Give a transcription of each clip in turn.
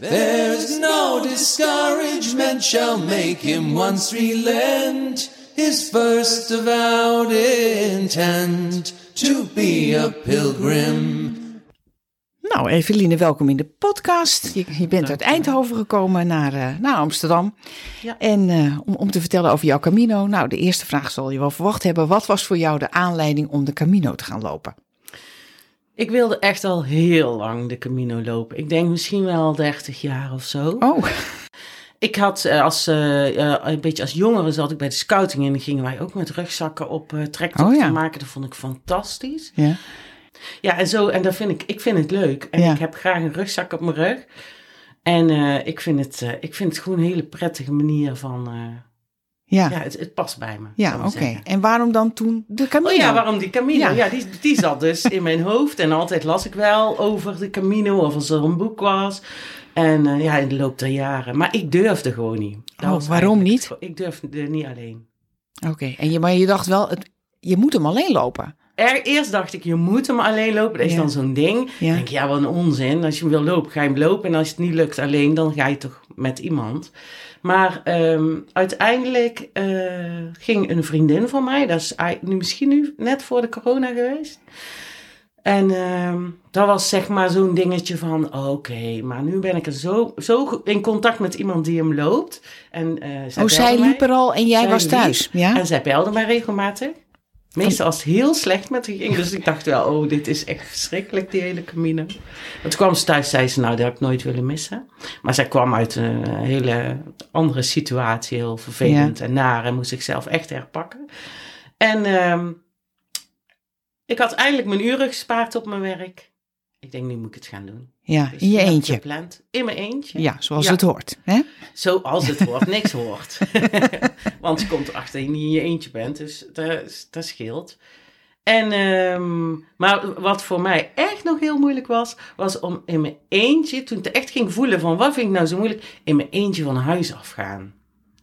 There's no discouragement shall make him once relent his first avowed intent to be a pilgrim. Nou, Eveline, welkom in de podcast. Je, je bent uit Eindhoven gekomen naar, uh, naar Amsterdam. Ja. En uh, om, om te vertellen over jouw Camino. Nou, de eerste vraag zal je wel verwacht hebben. Wat was voor jou de aanleiding om de Camino te gaan lopen? Ik wilde echt al heel lang de Camino lopen. Ik denk misschien wel 30 jaar of zo. Oh. Ik had uh, als, uh, een beetje als jongere zat ik bij de scouting en dan gingen wij ook met rugzakken op uh, trektochten oh, ja. maken. Dat vond ik fantastisch. Ja. Ja, en zo, en dat vind ik, ik vind het leuk. En Ja. ik heb graag een rugzak op mijn rug. En eh, ik, vind het, eh, ik vind het gewoon een hele prettige manier van, eh, Ja, ja, het, het past bij me. ja oké. En waarom dan toen de Camino? Oh ja, waarom die Camino? Ja. Ja, die, die zat dus in mijn hoofd. En altijd las ik wel over de Camino of als er een boek was. En eh, ja, in de loop der jaren. Maar ik durfde gewoon niet. Dat Oh, waarom niet? Ik durfde niet alleen. Oké, en je, maar je dacht wel, het, je moet hem alleen lopen. Er, eerst dacht ik, je moet hem alleen lopen. Dat is Ja. dan zo'n ding. Ja. Denk, ja, wat een onzin. Als je hem wil lopen, ga je hem lopen. En als het niet lukt alleen, dan ga je toch met iemand. Maar ehm, uiteindelijk eh, ging een vriendin van mij, dat is nu misschien nu net voor de corona geweest. En ehm, dat was zeg maar zo'n dingetje van, oké, maar nu ben ik er zo, zo in contact met iemand die hem loopt. En, eh, zij Oh, zij mij. liep er al en jij Zij was liep. thuis. Ja? En zij belde mij regelmatig. Meestal als het heel slecht met haar ging. Dus ik dacht wel, oh, dit is echt verschrikkelijk, die hele Camino. Want toen kwam ze thuis, zei ze, nou, dat had ik nooit willen missen. Maar zij kwam uit een hele andere situatie, heel vervelend en naar. En moest zichzelf echt herpakken. En ehm, ik had eindelijk mijn uren gespaard op mijn werk. Ik denk, nu moet ik het gaan doen. Ja, Dus in je eentje. Gepland. In mijn eentje. Ja, zoals Ja. het hoort. Hè? Zoals het hoort, niks hoort. Want je komt erachter dat je niet in je eentje bent, dus dat, dat scheelt. En, ehm, maar wat voor mij echt nog heel moeilijk was, was om in mijn eentje, toen ik echt ging voelen van wat vind ik nou zo moeilijk, in mijn eentje van huis afgaan.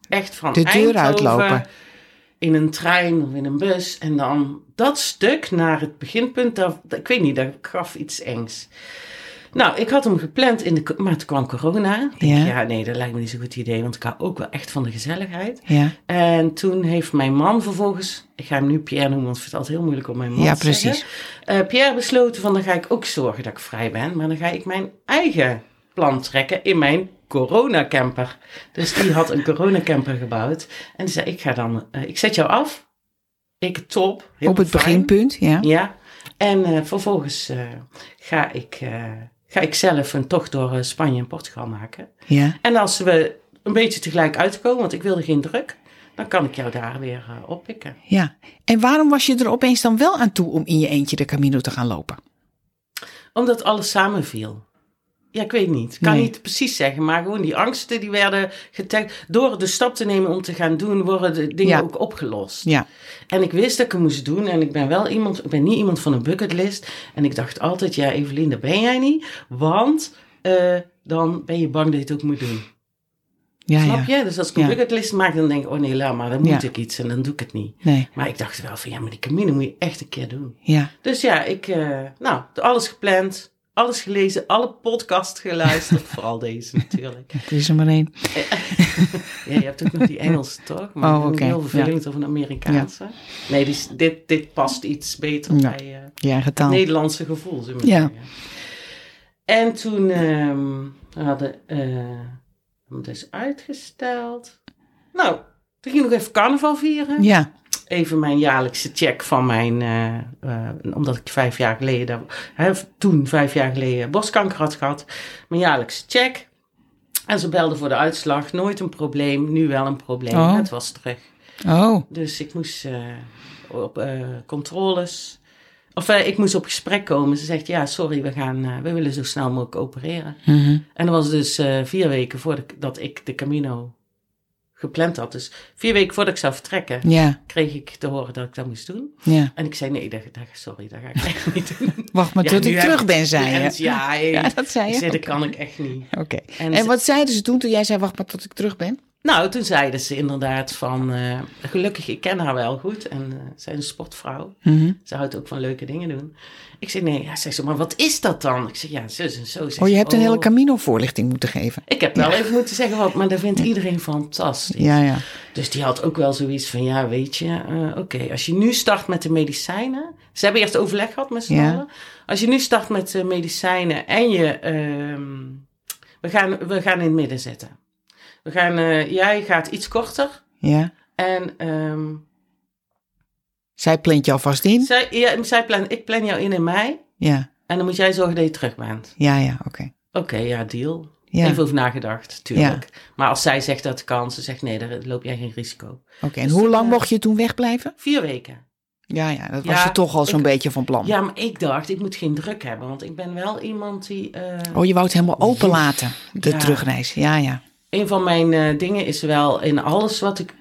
Echt van De deur Eindhoven uitlopen. In een trein of in een bus. En dan dat stuk naar het beginpunt, dat, ik weet niet, dat gaf iets engs. Nou, ik had hem gepland, in de, maar toen kwam corona. Ik Ja. ja, nee, dat lijkt me niet zo'n goed idee, want ik hou ook wel echt van de gezelligheid. Ja. En toen heeft mijn man vervolgens, ik ga hem nu Pierre noemen, want ik vind het altijd heel moeilijk om mijn man Ja, te zeggen. precies. Eh, Pierre besloten van, dan ga ik ook zorgen dat ik vrij ben, maar dan ga ik mijn eigen plan trekken in mijn coronacamper. Dus die had een coronacamper gebouwd. En die zei, ik ga dan, eh, ik zet jou af. Ik top. heel Op het fijn. beginpunt, ja. Ja, en eh, vervolgens eh, ga, ik, ga ik zelf een tocht door Spanje en Portugal maken. Ja. En als we een beetje tegelijk uitkomen, want ik wilde geen druk, dan kan ik jou daar weer oppikken. Ja. En waarom was je er opeens dan wel aan toe om in je eentje de Camino te gaan lopen? Omdat alles samenviel. Ja, ik weet niet. Ik kan Nee. niet precies zeggen, maar gewoon die angsten die werden getagd. Door de stap te nemen om te gaan doen, worden de dingen Ja. ook opgelost. Ja. En ik wist dat ik het moest doen. En ik ben wel iemand, ik ben niet iemand van een bucketlist. En ik dacht altijd, ja, Evelien, dat ben jij niet. Want eh, dan ben je bang dat je het ook moet doen. Ja, Snap ja. je? Dus als ik een Ja. bucketlist maak, dan denk ik, oh nee, laat maar, dan moet ik iets en dan doe ik het niet. Nee. Maar ik dacht wel van, ja, maar die Camino moet je echt een keer doen. Ja. Dus ja, ik, eh, nou, alles gepland, alles gelezen, alle podcasts geluisterd. Vooral deze natuurlijk. Het is er maar één. Ja, je hebt ook nog die Engelse, toch? Maar Oh, oké, het heel vervelend of een Amerikaanse. Nee, die, dit, dit past iets beter Ja. bij eh, eigen taal. het Nederlandse gevoel, zullen we Ja. En toen ehm, we hadden eh, hem dus uitgesteld. Nou, toen ging ik nog even carnaval vieren. Ja. Even mijn jaarlijkse check van mijn, eh, eh, omdat ik vijf jaar geleden, hè, toen vijf jaar geleden borstkanker had gehad. Mijn jaarlijkse check. En ze belden voor de uitslag. Nooit een probleem, nu wel een probleem. Oh. Het was terug. Oh. Dus ik moest eh, op controles. Of ik moest op gesprek komen. Ze zegt, ja, sorry, we, gaan, we willen zo snel mogelijk opereren. Mhm. En dat was dus vier weken voordat ik de Camino gepland had. Dus vier weken voordat ik zou vertrekken, Ja. kreeg ik te horen dat ik dat moest doen. Ja. En ik zei, nee, dat, dat, sorry, dat ga ik echt niet doen. Wacht maar Ja, tot ik terug ik- ben, zei je. Ja, hey. Ja, dat zei ik je. zei, dat kan ik echt niet. Oké. En En wat zeiden ze toen toen jij zei, wacht maar tot ik terug ben? Nou, toen zeiden ze inderdaad van, eh, gelukkig, ik ken haar wel goed en eh, zij is een sportvrouw. Mhm. Ze houdt ook van leuke dingen doen. Ik zei, nee, ja, zegt ze, maar wat is dat dan? Ik zeg, ja, zus en zo. Oh, je hebt een hele "Oh." Camino-voorlichting moeten geven. Ik heb wel even moeten zeggen wat, maar dat vindt iedereen fantastisch. Ja, ja. Dus die had ook wel zoiets van, ja, weet je, eh, oké, als je nu start met de medicijnen. Ze hebben eerst overleg gehad met z'n Ja. allen. Als je nu start met de medicijnen en je, ehm, we, gaan, we gaan in het midden zitten. We gaan, eh, jij gaat iets korter ja. en ehm, Zij plant je alvast in. zij, ja, zij plan, ik plan jou in in mei Ja, en dan moet jij zorgen dat je terug bent. ja, ja, oké. Oké, ja, deal. Ja, Even over nagedacht, tuurlijk. Maar als zij zegt dat het kan, ze zegt nee, daar loop jij geen risico. oké. En Dus hoe lang eh, mocht je toen wegblijven? Vier weken. Ja, ja, dat was Ja, je toch al zo'n beetje van plan. Ja, maar ik dacht, ik moet geen druk hebben, want ik ben wel iemand die... eh, Oh, je wou het helemaal open laten, de terugreis. Ja, ja. Een van mijn eh, dingen is wel in alles wat ik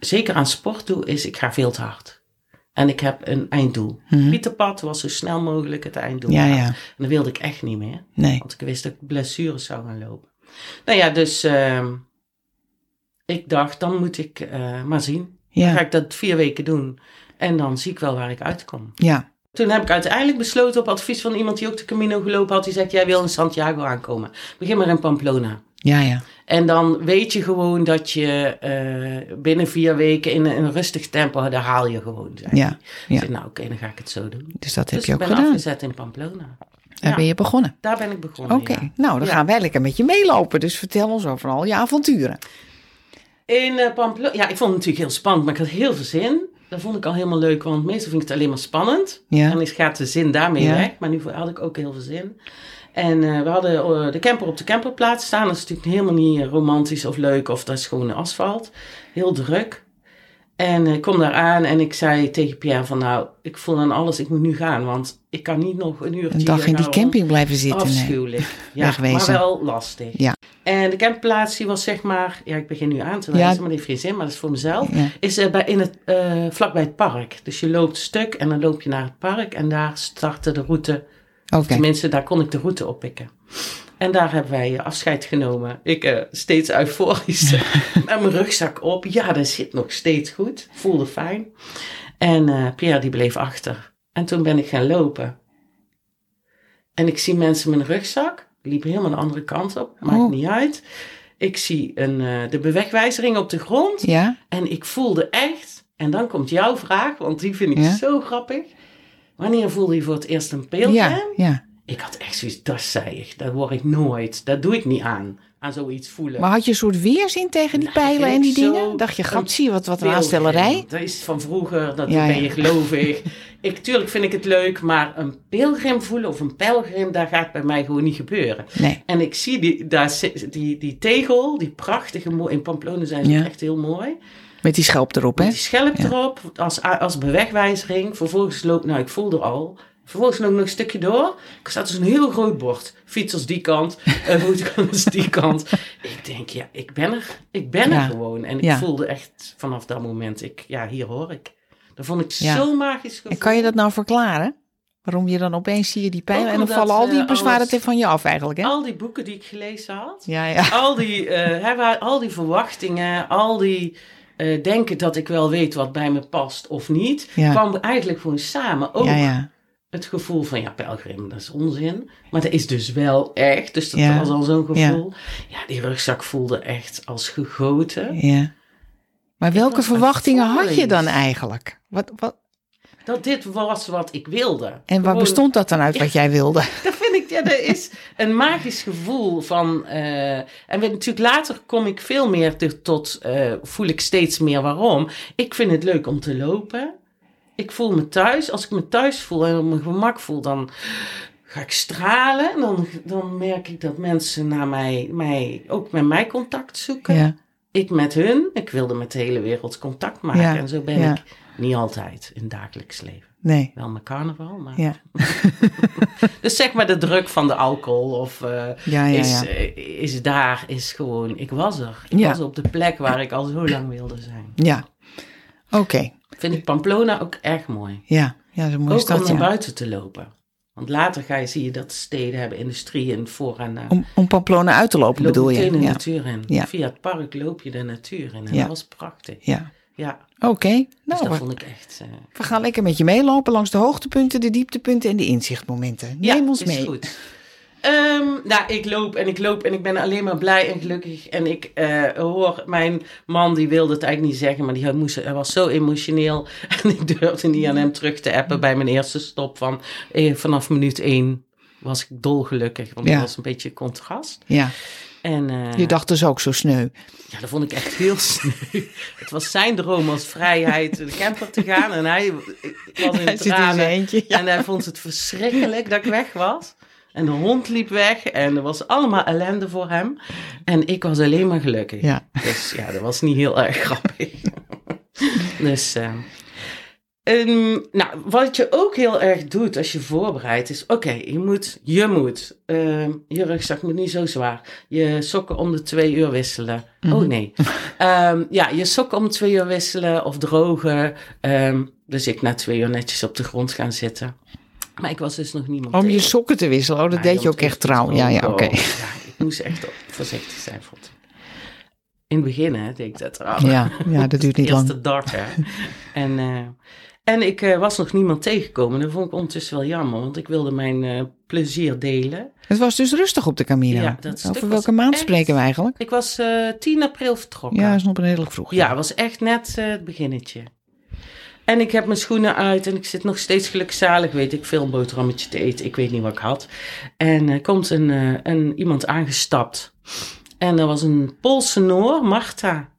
zeker aan sport doe, is ik ga veel te hard. En ik heb een einddoel. Mhm. Pieterpad was zo snel mogelijk het einddoel. Ja, ja. En dat wilde ik echt niet meer, Nee. want ik wist dat ik blessures zou gaan lopen. Nou ja, dus ehm, ik dacht, dan moet ik eh, maar zien. Dan ga Ja, ik dat vier weken doen. En dan zie ik wel waar ik uitkom. ja. Toen heb ik uiteindelijk besloten op advies van iemand die ook de Camino gelopen had. Die zegt, jij wil in Santiago aankomen. Begin maar in Pamplona. Ja, ja. En dan weet je gewoon dat je eh, binnen vier weken in een, in een rustig tempo, daar haal je gewoon. Ja. Ik zei, nou oké, dan ga ik het zo doen. Dus dat heb dus je ik ook ben gedaan. afgezet in Pamplona. Daar Ja. ben je begonnen. Daar ben ik begonnen, Oké, ja. nou dan gaan wij lekker met je meelopen. Dus vertel ons over al je avonturen. In eh, Pamplona, ja, ik vond het natuurlijk heel spannend, maar ik had heel veel zin. Dat vond ik al helemaal leuk, want meestal vind ik het alleen maar spannend. Ja. En dan gaat de zin daarmee weg, maar nu had ik ook heel veel zin. En eh, we hadden eh, de camper op de camperplaats staan. Dat is natuurlijk helemaal niet eh, romantisch of leuk, of dat is gewoon asfalt. Heel druk. En ik kom daar aan en ik zei tegen Pierre van nou, ik voel aan alles, ik moet nu gaan, want ik kan niet nog een uurtje Een dag in die camping blijven zitten. Nee. Afschuwelijk. Ja, Wegwezen. maar wel lastig. Ja. En de campingplaats die was zeg maar, ja ik begin nu aan te wijzen, Ja. maar dat heeft geen zin, maar dat is voor mezelf. Ja. Is bij, in het, eh, vlakbij het park. Dus je loopt een stuk en dan loop je naar het park en daar startte de route, Oké. tenminste daar kon ik de route oppikken. En daar hebben wij eh, afscheid genomen. Ik eh, steeds euforisch met mijn rugzak op. Ja, dat zit nog steeds goed. Voelde fijn. En eh, Pierre die bleef achter. En toen ben ik gaan lopen. En ik zie mensen met een rugzak. Die liepen helemaal de andere kant op. Maakt Oh. niet uit. Ik zie een, eh, de bewegwijzering op de grond. Ja? En ik voelde echt, en dan komt jouw vraag, want die vind ik Ja. zo grappig. Wanneer voelde je voor het eerst een pilgrim? Ja, ja. Ik had echt zoiets, dat zei ik, dat word ik nooit. Dat doe ik niet aan, aan zoiets voelen. Maar had je een soort weerzin tegen die Nou, pijlen en die dingen? Dacht je, zie wat, wat een aanstellerij? Dat is van vroeger, dat Ja, ben je gelovig. ik, tuurlijk vind ik het leuk, maar een pilgrim voelen of een pelgrim, dat gaat bij mij gewoon niet gebeuren. Nee. En ik zie die, daar, die, die tegel, die prachtige, in Pamplona zijn ze Ja. echt heel mooi. Met die schelp erop, hè? Met die schelp Ja. erop, als, als bewegwijzering. Vervolgens loopt, nou ik voelde er al. Vervolgens loop ik nog een stukje door. Ik zat dus een heel groot bord. Fietsers die kant, uh, voetgangers die kant. Ik denk, ja, ik ben er. Ik ben Ja. er gewoon. En ik Ja. voelde echt vanaf dat moment, ik, ja, hier hoor ik. Dat vond ik Ja. zo magisch gevoel. En kan je dat nou verklaren? Waarom je dan opeens zie je die Ook en dan vallen al die eh, bezwaren te- van je af eigenlijk, hè? Al die boeken die ik gelezen had. Ja, ja. al die, waar- al die verwachtingen, al die eh, denken dat ik wel weet wat bij me past of niet, Ja. kwam eigenlijk gewoon samen. Ook Ja, ja. het gevoel van, ja, pelgrim, dat is onzin. Maar dat is dus wel echt. Dus dat was al zo'n gevoel. Ja. die rugzak voelde echt als gegoten. ja. Maar welke verwachtingen had je dan eigenlijk? Wat, wat, Dat dit was wat ik wilde. en waar bestond dat dan uit wat jij wilde? Dat vind ik, ja, dat is een magisch gevoel van. eh, en natuurlijk later kom ik veel meer te- tot, eh, voel ik steeds meer waarom. Ik vind het leuk om te lopen. Ik voel me thuis. Als ik me thuis voel en op mijn gemak voel, dan ga ik stralen. En dan, dan merk ik dat mensen naar mij, mij, ook met mij contact zoeken. Ja, Ik met hun. Ik wilde met de hele wereld contact maken. Ja, En zo ben ja. ik niet altijd in het dagelijks leven. nee. Wel mijn carnaval, maar... Ja, Dus zeg maar de druk van de alcohol of eh, ja, ja. is, ja. eh, is daar, is gewoon, ik was er. Ik Ja. was op de plek waar ik al zo lang wilde zijn. Ja. Oké. Vind ik Pamplona ook erg mooi. Ja. Ja, dat is ook stad, om naar ja. buiten te lopen. Want later ga je, zie je dat steden hebben industrie in voor en na. Om, om Pamplona uit te lopen, loop bedoel je? meteen de Ja. natuur in. Ja. Via het park loop je de natuur in. En Ja. dat was prachtig. ja. Ja, Oké, dus nou, dat vond ik echt... eh, we gaan lekker met je meelopen langs de hoogtepunten, de dieptepunten en de inzichtmomenten. Neem ons is mee. goed. Ehm, nou, ik loop en ik loop en ik ben alleen maar blij en gelukkig. En ik eh, hoor mijn man, die wilde het eigenlijk niet zeggen, maar die moest, hij was zo emotioneel. En ik durfde niet aan hem terug te appen bij mijn eerste stop van eh, vanaf minuut één was ik dolgelukkig. Want Ja. dat was een beetje contrast. Ja, En, eh, je dacht dus ook zo sneu. ja, dat vond ik echt heel sneu. Het was zijn droom als vrijheid de camper te gaan. En hij was in Hij in tranen. eentje. Ja. En hij vond het verschrikkelijk dat ik weg was. En de hond liep weg en er was allemaal ellende voor hem. En ik was alleen maar gelukkig. Ja. Dus ja, dat was niet heel erg grappig. dus, eh, ehm, nou, wat je ook heel erg doet als je voorbereidt is... Oké, je moet, je moet, ehm, je rugzak moet niet zo zwaar. Je sokken om de twee uur wisselen. Mhm. Oh nee. Ehm, ja, je sokken om twee uur wisselen of drogen. Dus ik na twee uur netjes op de grond gaan zitten. Maar ik was dus nog niemand Om je sokken te wisselen. Oh, dat deed je ook echt trouw. Ja, ja, oké. Ja, ik moest echt voorzichtig zijn. Vond ik. In het begin hè, deed ik dat. Ja, ja, dat duurt niet lang. Eerste dart, hè. en, eh, en ik eh, was nog niemand tegengekomen. Dat vond ik ondertussen wel jammer, want ik wilde mijn eh, plezier delen. Het was dus rustig op de Camino. Ja, dat Over was welke maand echt- spreken we eigenlijk? Ik was eh 10 april vertrokken. Ja, dat is nog redelijk vroeg. Ja, het was echt net eh, het beginnetje. En ik heb mijn schoenen uit en ik zit nog steeds gelukzalig, weet ik, veel een boterhammetje te eten. Ik weet niet wat ik had. En er komt een, eh, een, iemand aangestapt. En er was een Poolse Noor, Marta.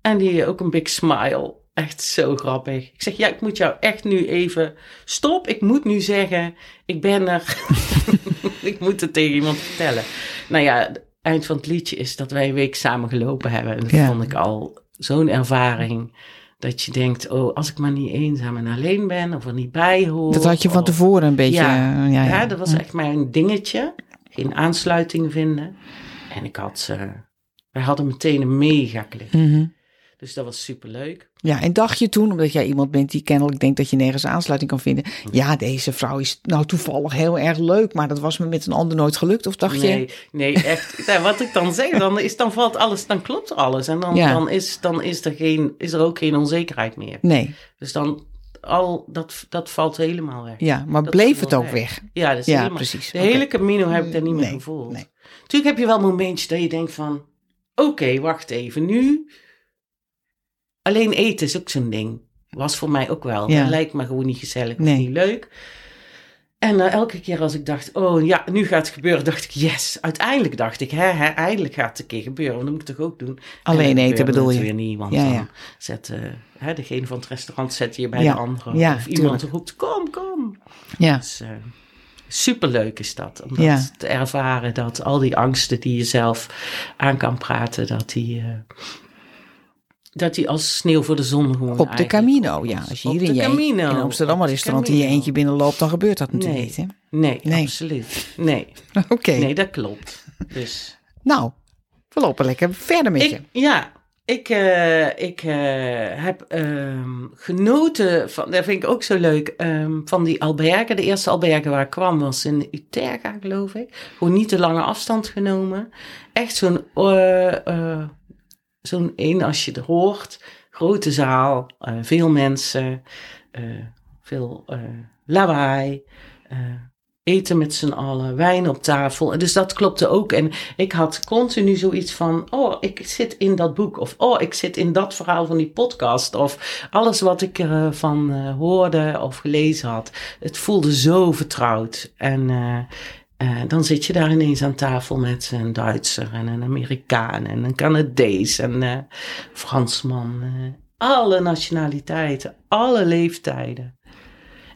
En die ook een big smile. Echt zo grappig. Ik zeg, ja, ik moet jou echt nu even... Stop, ik moet nu zeggen, ik ben er. ik moet het tegen iemand vertellen. Nou ja, het eind van het liedje is dat wij een week samen gelopen hebben. En dat Ja. vond ik al zo'n ervaring. Dat je denkt, oh, als ik maar niet eenzaam en alleen ben of er niet bij hoor. Dat had je van of- tevoren een beetje... Ja. eh, ja, Ja, ja. dat was echt mijn dingetje. Geen aansluiting vinden. En ik had, eh wij hadden meteen een mega klik. Mhm. Dus dat was superleuk. Ja, en dacht je toen, omdat jij iemand bent die kennelijk denkt dat je nergens aansluiting kan vinden. Ja, deze vrouw is nou toevallig heel erg leuk, maar dat was me met een ander nooit gelukt. Of dacht Nee, je, nee, echt. Ja, wat ik dan zeg, dan, is, dan valt alles, dan klopt alles. En dan, Ja. dan, is, dan is, er geen, is er ook geen onzekerheid meer. nee, Dus dan, al, dat, dat valt helemaal weg. ja, maar Dat bleef het ook weg. weg? Ja, dat is Ja, helemaal, precies. De Oké. hele Camino heb ik daar niet meer Nee, gevoeld. nee. Natuurlijk heb je wel momentjes dat je denkt van... Oké, wacht even. Nu... Alleen eten is ook zo'n ding. Was voor mij ook wel. Ja. Dat lijkt me gewoon niet gezellig. of Nee. Niet leuk. En eh, elke keer als ik dacht... Oh ja, nu gaat het gebeuren. Dacht ik, yes. Uiteindelijk dacht ik... Hè, hè, eindelijk gaat het een keer gebeuren. Want dat moet ik toch ook doen. Alleen eten bedoel je? weer niet. Want Ja, dan ja. zet... eh, hè, degene van het restaurant zet je bij Ja, de andere. of iemand roept, kom, kom. Ja, Dus, eh, superleuk is dat. Om dat te ervaren. Dat al die angsten die je zelf aan kan praten. Dat die, dat die als sneeuw voor de zon gewoon op de Camino. Ja, als je hier de in je, in Amsterdam een de restaurant in je eentje binnenloopt, dan gebeurt dat natuurlijk Nee. niet. Hè? Nee, Nee. absoluut. Nee, Oké, nee, dat klopt. Dus... nou, we lopen lekker verder met je. Ik, ja, ik, eh, ik eh, heb ehm, genoten van, dat vind ik ook zo leuk, ehm, van die albergen. De eerste albergen waar ik kwam was in Uterga, geloof ik. Gewoon niet te lange afstand genomen. Echt zo'n, eh, zo'n één als je het hoort. Grote zaal, eh, veel mensen, eh, veel eh, lawaai. eten met z'n allen, wijn op tafel. Dus dat klopte ook. En ik had continu zoiets van: oh, ik zit in dat boek. Of oh, ik zit in dat verhaal van die podcast. Of alles wat ik ervan van hoorde of gelezen had. Het voelde zo vertrouwd. En. Eh, eh, dan zit je daar ineens aan tafel met een Duitser en een Amerikaan en een Canadees en een Fransman. eh, alle nationaliteiten, alle leeftijden.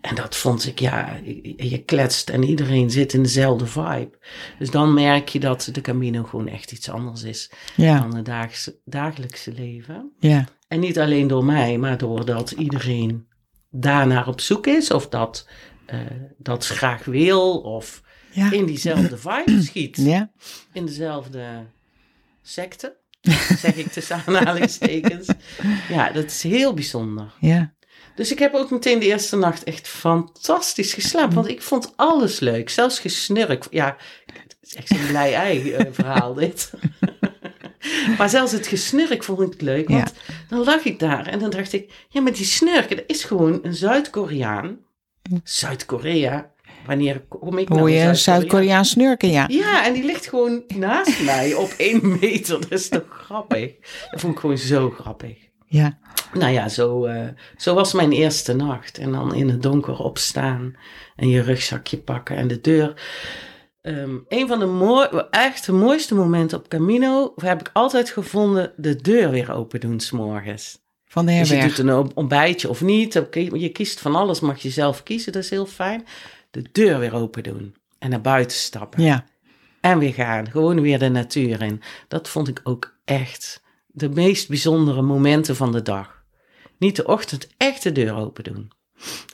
En dat vond ik, ja, je, kletst en iedereen zit in dezelfde vibe. Dus dan merk je dat de Camino gewoon echt iets anders is Ja, dan het dagelijkse, dagelijkse leven. ja, En niet alleen door mij, maar doordat iedereen daarnaar op zoek is. Of dat, eh, dat graag wil. Of ja. in diezelfde vibe schiet. ja. In dezelfde secte. zeg ik tussen aanhalingstekens. Ja, dat is heel bijzonder. ja. Dus ik heb ook meteen de eerste nacht echt fantastisch geslapen. Want ik vond alles leuk. Zelfs gesnurk. Ja, het is echt een blij ei eh, verhaal dit. maar zelfs het gesnurk vond ik leuk. Want dan lag ik daar en dan dacht ik... Ja, maar die snurken, dat is gewoon een Zuid-Koreaan. Zuid-Korea. Wanneer kom ik Hoor nou je in een Zuid-Koreaan snurken, ja. Ja, en die ligt gewoon naast mij op één meter. Dat is toch grappig? Dat vond ik gewoon zo grappig. Ja. Nou ja, zo, eh, zo was mijn eerste nacht. En dan in het donker opstaan en je rugzakje pakken en de deur. Ehm, een van de mooi, echt de mooiste momenten op Camino heb ik altijd gevonden de deur weer open doen s'morgens. Van de Dus je herberg. doet een ontbijtje of niet. Je kiest van alles, mag je zelf kiezen. Dat is heel fijn. De deur weer open doen en naar buiten stappen. Ja. En weer gaan, gewoon weer de natuur in. Dat vond ik ook echt de meest bijzondere momenten van de dag. Niet de ochtend echt de deur open doen.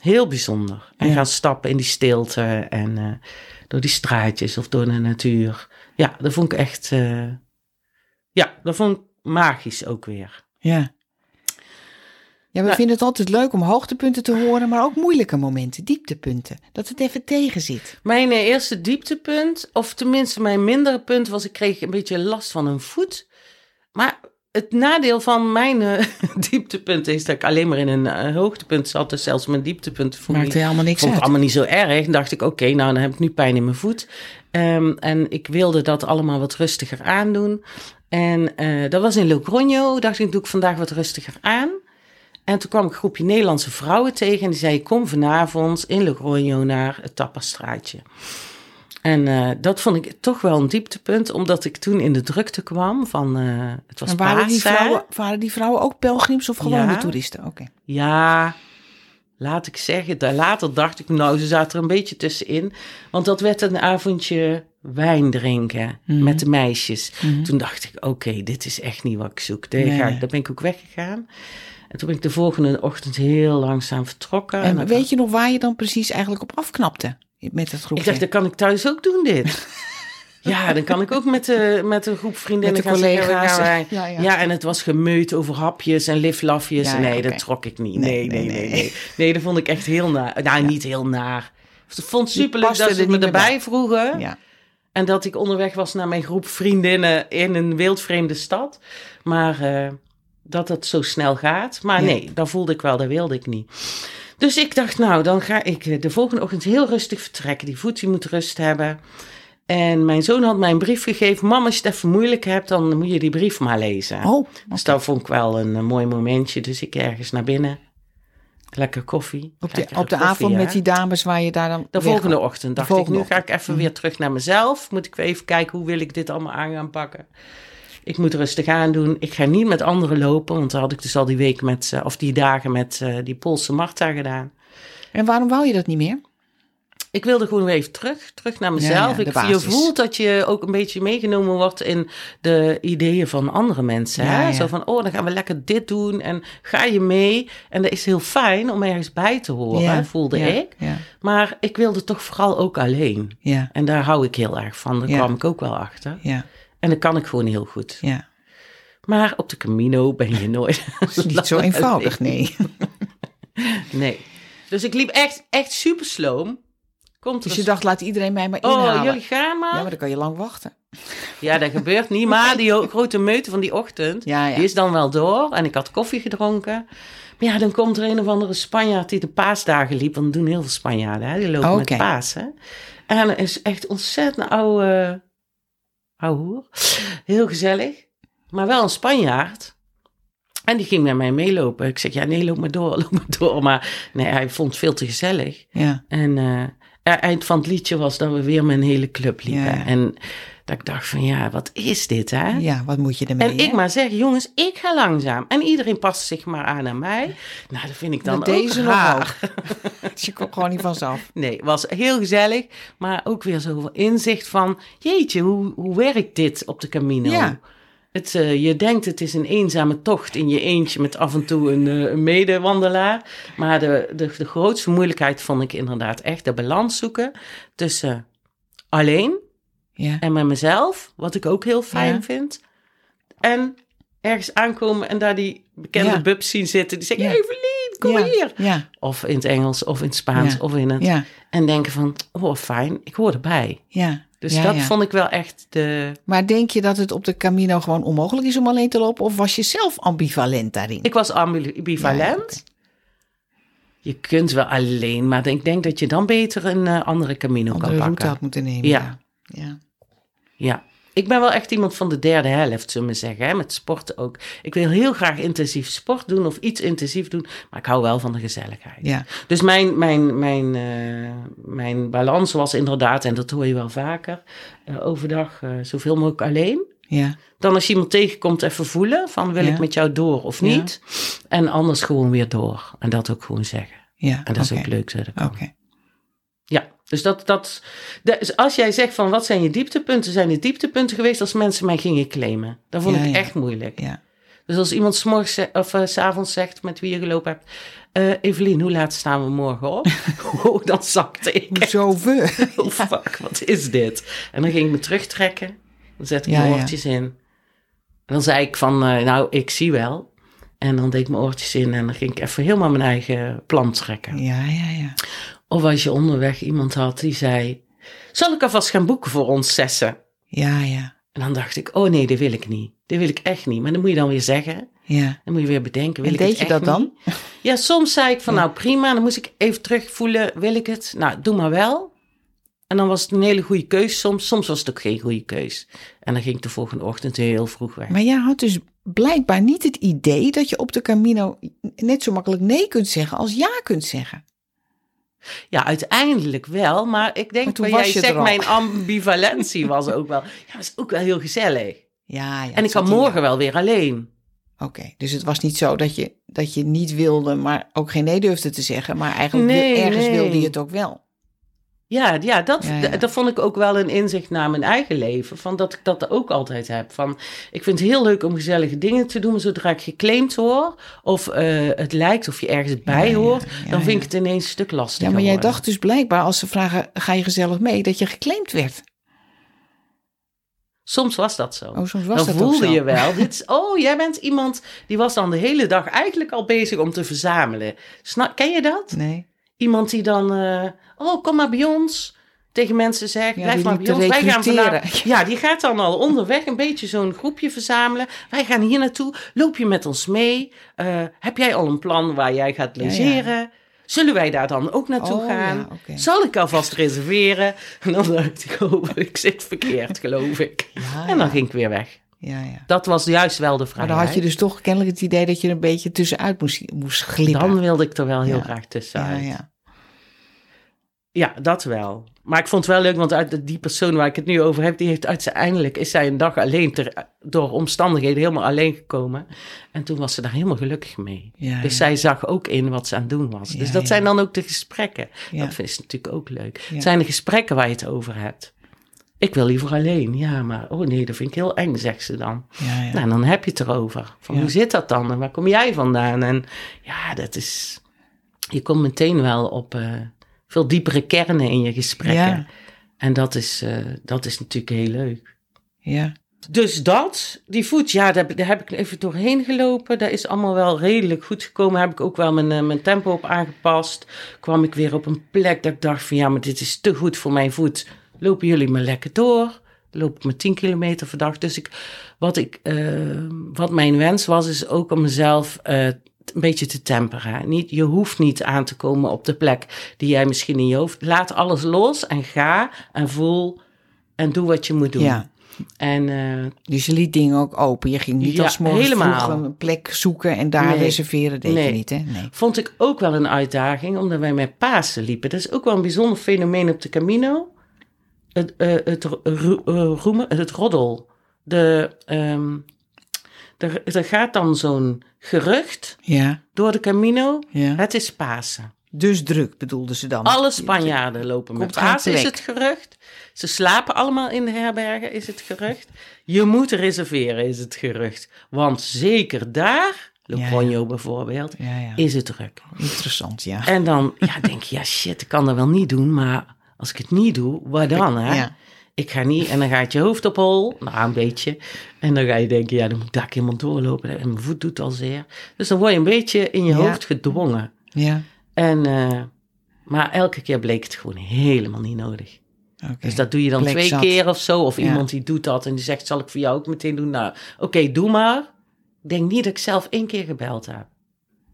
Heel bijzonder. En Ja. gaan stappen in die stilte en eh, door die straatjes of door de natuur. Ja, dat vond ik echt. eh, ja, dat vond ik magisch ook weer. Ja. Ja, we Nou- vinden het altijd leuk om hoogtepunten te horen, maar ook moeilijke momenten, dieptepunten. Dat het even tegen zit. Mijn eh, eerste dieptepunt, of tenminste mijn mindere punt, was ik kreeg een beetje last van een voet. Maar het nadeel van mijn eh, dieptepunt is dat ik alleen maar in een eh, hoogtepunt zat. Dus zelfs mijn dieptepunt vond ik Maakt er helemaal niks vond uit. allemaal niet zo erg. Dan dacht ik, oké, nou dan heb ik nu pijn in mijn voet. Ehm, en ik wilde dat allemaal wat rustiger aandoen. En dat was in Logroño. Dacht ik, doe ik vandaag wat rustiger aan. En toen kwam ik een groepje Nederlandse vrouwen tegen. En die zei, kom vanavond in Logroño naar het Tappastraatje. En eh, dat vond ik toch wel een dieptepunt. Omdat ik toen in de drukte kwam van, eh, het was En waren die, vrouwen, waren die vrouwen ook pelgrims of gewone Ja. toeristen? Oké. Ja, laat ik zeggen. daar- Later dacht ik, nou, ze zaten er een beetje tussenin. Want dat werd een avondje wijn drinken Mhm. met de meisjes. Toen dacht ik, oké, dit is echt niet wat ik zoek. Daar, Nee. ga ik, daar ben ik ook weggegaan. En toen ben ik de volgende ochtend heel langzaam vertrokken. En dan- weet je nog waar je dan precies eigenlijk op afknapte? Met het groepje? ik dacht, dat kan ik thuis ook doen, dit. ja, dan kan ik ook met, de, met een groep vriendinnen Met de collega's. gaan Ja, ja. ja, en het was gemeut over hapjes en liflafjes. Ja, nee, dat trok ik niet. Nee, Nee, nee, nee, nee, dat vond ik echt heel naar. Nou, niet heel naar. Ik vond het superleuk dat ze me bij. erbij vroegen. Ja. En dat ik onderweg was naar mijn groep vriendinnen in een wildvreemde stad. Maar eh, dat het zo snel gaat. Maar Ja. nee, dat voelde ik wel, dat wilde ik niet. Dus ik dacht, nou, dan ga ik eh, de volgende ochtend heel rustig vertrekken. Die voet die moet rust hebben. En mijn zoon had mij een brief gegeven. Mama, als je het even moeilijk hebt, dan moet je die brief maar lezen. Oh, Dus dat vond ik wel een, eh, mooi momentje. Dus ik ergens naar binnen. Lekker koffie. op de, op de koffie, avond ja. met die dames waar je daar dan... De volgende ochtend dacht volgende ik, nu ga ik even Mhm. weer terug naar mezelf. Moet ik weer even kijken, hoe wil ik dit allemaal aan gaan pakken? Ik moet rustig aan doen. Ik ga niet met anderen lopen, want dat had ik dus al die week met, eh, of die dagen met eh, die Poolse Marta gedaan. En waarom wou je dat niet meer? Ik wilde gewoon weer even terug, terug naar mezelf. Ja, ja, de ik, je voelt dat je ook een beetje meegenomen wordt in de ideeën van andere mensen. Ja, hè? Zo van, oh, dan gaan we lekker dit doen en ga je mee. En dat is heel fijn om ergens bij te horen, voelde ik. Maar ik wilde toch vooral ook alleen. En daar hou ik heel erg van. Daar kwam ik ook wel achter. ja, En dat kan ik gewoon heel goed. ja. Maar op de Camino ben je nooit. Het is niet zo eenvoudig, nee. Nee. Dus ik liep echt, echt super sloom. Komt Dus je dacht, laat iedereen mij maar Oh, inhalen. jullie gaan maar. Ja, maar dan kan je lang wachten. Ja, dat gebeurt niet. Maar die grote meute van die ochtend, Ja, ja. die is dan wel door. En ik had koffie gedronken. Maar ja, dan komt er een of andere Spanjaard die de paasdagen liep. Want dat doen heel veel Spanjaarden, hè? die lopen Oké. met Pasen. En is echt ontzettend oude, Heel gezellig. Maar wel een Spanjaard. En die ging met mij meelopen. Ik zeg, ja, nee, loop maar door, loop maar door. Maar nee, hij vond het veel te gezellig. Ja, En eh, eind van het liedje was dat we weer met een hele club liepen. Ja, ja. En dat ik dacht van, ja, wat is dit, hè? ja, wat moet je ermee? En ik maar zeg, jongens, ik ga langzaam. En iedereen past zich maar aan aan mij. Nou, dat vind ik dan ook deze nog raar. Dus je komt gewoon niet vanzelf. Nee, het was heel gezellig. Maar ook weer zoveel inzicht van... Jeetje, hoe, hoe werkt dit op de Camino? Ja. Het, eh, je denkt het is een eenzame tocht in je eentje... met af en toe een, een medewandelaar. Maar de, de, de grootste moeilijkheid vond ik inderdaad echt... de balans zoeken tussen alleen Ja, en met mezelf... wat ik ook heel fijn Ja. vind. En ergens aankomen en daar die bekende Ja. bubs zien zitten... die zeggen. Evelien, kom hier. Ja, Of in het Engels, of in het Spaans, of in het... En denken van, oh fijn, ik hoor erbij. ja. Dus Ja, dat ja. vond ik wel echt de... Maar denk je dat het op de Camino gewoon onmogelijk is om alleen te lopen? Of was je zelf ambivalent daarin? Ik was ambivalent. Ja. Je kunt wel alleen, maar ik denk dat je dan beter een eh, andere Camino andere kan route pakken. had moeten nemen. Ja. Ja. Ja. Ik ben wel echt iemand van de derde helft, zullen we zeggen. Hè? Met sporten ook. Ik wil heel graag intensief sport doen of iets intensief doen. Maar ik hou wel van de gezelligheid. Ja. Dus mijn, mijn, mijn, eh, mijn balans was inderdaad, en dat hoor je wel vaker, eh, overdag eh, zoveel mogelijk alleen. ja. Dan als je iemand tegenkomt, even voelen van wil Ja. ik met jou door of Ja. niet. En anders gewoon weer door. En dat ook gewoon zeggen. ja. En dat is ook leuk. Oké. Dus, dat, dat, dus als jij zegt van wat zijn je dieptepunten, zijn de dieptepunten geweest als mensen mij gingen claimen. Dat vond Ja, ik ja. echt moeilijk. Ja. Dus als iemand s'morgens ze- of eh, s s'avonds zegt met wie je gelopen hebt, eh Evelien, hoe laat staan we morgen op? oh, dan zakte ik. Hoezo we? Oh fuck, wat is dit? En dan ging ik me terugtrekken. Dan zette ik mijn oortjes in. En dan zei ik van, eh, nou, ik zie wel. En dan deed ik mijn oortjes in en dan ging ik even helemaal mijn eigen plan trekken. Ja, ja, ja. Of als je onderweg iemand had die zei, zal ik alvast gaan boeken voor ons zessen? Ja, ja. En dan dacht ik, oh nee, dat wil ik niet. Dat wil ik echt niet. Maar dan moet je dan weer zeggen. Ja. Dan moet je weer bedenken, wil En ik het deed je echt dat dan? Ja, soms zei ik van, nou prima. Dan moest ik even terugvoelen, wil ik het? Nou, doe maar wel. En dan was het een hele goede keus soms. Soms was het ook geen goede keus. En dan ging ik de volgende ochtend heel vroeg weg. Maar jij had dus blijkbaar niet het idee dat je op de Camino net zo makkelijk nee kunt zeggen als ja kunt zeggen. Ja, uiteindelijk wel. Maar ik Maar denk, toen wat was jij je zegt, mijn ambivalentie was ook wel... Ja, was ook wel heel gezellig. Ja, ja. en ik kan morgen wel weer alleen. Oké, dus het was niet zo dat je, dat je niet wilde, maar ook geen nee durfde te zeggen. Maar eigenlijk Nee, ergens nee. wilde je het ook wel. Ja, ja, dat, Ja, ja. d- dat vond ik ook wel een inzicht naar mijn eigen leven. Van dat ik dat ook altijd heb. Van, ik vind het heel leuk om gezellige dingen te doen. Maar zodra ik geclaimd hoor, of eh, het lijkt of je ergens bij ja, hoort, dan vind ik het ineens een stuk lastiger. Ja, maar jij worden. dacht dus blijkbaar als ze vragen, ga je gezellig mee, dat je geclaimd werd. Soms was dat zo. Oh, soms was dan dat voelde zo. je wel, dit oh, jij bent iemand die was dan de hele dag eigenlijk al bezig om te verzamelen. Snap, ken je dat? Nee. Iemand die dan, eh, oh, kom maar bij ons. Tegen mensen zegt, Ja, blijf maar bij ons. Wij gaan vandaag, ja, die gaat dan al onderweg een beetje zo'n groepje verzamelen. Wij gaan hier naartoe. Loop je met ons mee? Eh, heb jij al een plan waar jij gaat ja. logeren? Zullen wij daar dan ook naartoe Oh, gaan? Zal ik alvast reserveren? En dan dacht ik, oh, ik zit verkeerd, geloof ik. En dan ging ik weer weg. Ja, ja. Dat was juist wel de vraag. Maar dan had je dus toch kennelijk het idee dat je er een beetje tussenuit moest, moest glippen. Dan wilde ik er wel heel Ja. graag tussenuit. ja. Ja, dat wel. Maar ik vond het wel leuk, want uit die persoon waar ik het nu over heb, die heeft uiteindelijk, is zij een dag alleen, ter, door omstandigheden helemaal alleen gekomen. En toen was ze daar helemaal gelukkig mee. Ja, dus ja. zij zag ook in wat ze aan het doen was. dus Ja, dat ja. zijn dan ook de gesprekken. Ja. Dat is natuurlijk ook leuk. Ja. Het zijn de gesprekken waar je het over hebt. Ik wil liever alleen. Ja, maar oh nee, dat vind ik heel eng, zegt ze dan. Ja, ja. Nou, dan heb je het erover. Van Ja. hoe zit dat dan? En waar kom jij vandaan? En ja, dat is. Je komt meteen wel op eh, veel diepere kernen in je gesprekken. Ja. En dat is, eh, dat is natuurlijk heel leuk. ja. Dus dat, die voet, ja, daar, daar heb ik even doorheen gelopen. Dat is allemaal wel redelijk goed gekomen. Heb ik ook wel mijn, eh, mijn tempo op aangepast. Kwam ik weer op een plek dat ik dacht van ja, maar dit is te goed voor mijn voet. Lopen jullie maar lekker door. Loop ik maar 10 kilometer per dag. Dus ik, wat, ik, eh, wat mijn wens was, is ook om mezelf eh, een beetje te temperen. Niet, je hoeft niet aan te komen op de plek die jij misschien in je hoofd... Laat alles los en ga en voel en doe wat je moet doen. ja. En eh, Dus je liet dingen ook open. Je ging niet Ja, als helemaal. vroeg een plek zoeken en daar Nee. reserveren. Deed je Nee. niet, hè? Nee. vond ik ook wel een uitdaging, omdat wij met Pasen liepen. Dat is ook wel een bijzonder fenomeen op de Camino. Het, eh, het, roemen, het roddel. De, ehm, er, er gaat dan zo'n gerucht Ja, door de Camino. ja. Het is Pasen. Dus druk bedoelden ze dan. Alle Spanjaarden lopen met Komt Pasen, is het gerucht. Ze slapen allemaal in de herbergen, is het gerucht. Je moet reserveren, is het gerucht. Want zeker daar, bijvoorbeeld, Ja, ja. is het druk. Interessant, ja. En dan ja, denk je, ja shit, ik kan dat wel niet doen, maar als ik het niet doe, wat dan? Hè? Ik ga niet. En dan gaat je hoofd op hol, nou een beetje. En dan ga je denken, ja, dan moet ik helemaal doorlopen. En mijn voet doet al zeer. Dus dan word je een beetje in je Ja. hoofd gedwongen. Ja, En, eh, maar elke keer bleek het gewoon helemaal niet nodig. Dus dat doe je dan twee zat. keer of zo. Of Ja. iemand die doet dat en die zegt, zal ik voor jou ook meteen doen? Nou, oké, doe maar. Ik denk niet dat ik zelf één keer gebeld heb.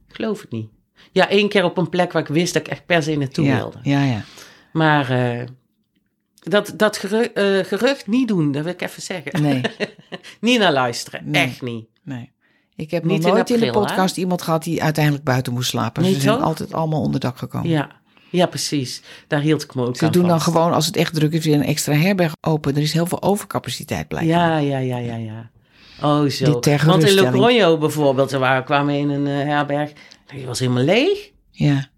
Ik geloof het niet. Ja, één keer op een plek waar ik wist dat ik echt per se naartoe ja, wilde. Ja, ja. Maar eh, dat, dat gerucht, eh, gerucht niet doen, dat wil ik even zeggen. Nee, niet naar luisteren, Nee. echt niet. nee. Ik heb Niet nog in nooit in, de hè? podcast iemand gehad die uiteindelijk buiten moest slapen. Nee, Ze zijn toch? altijd allemaal onder dak gekomen. Ja, ja precies. Daar hield ik me ook Ze aan doen dan gewoon, als het echt druk is, weer een extra herberg open. Er is heel veel overcapaciteit blijkbaar. Ja, ja, ja, ja, ja. Oh, zo. Want in geruststelling. Logroño bijvoorbeeld, waren, kwamen we in een eh, herberg. Die was helemaal leeg. Ja,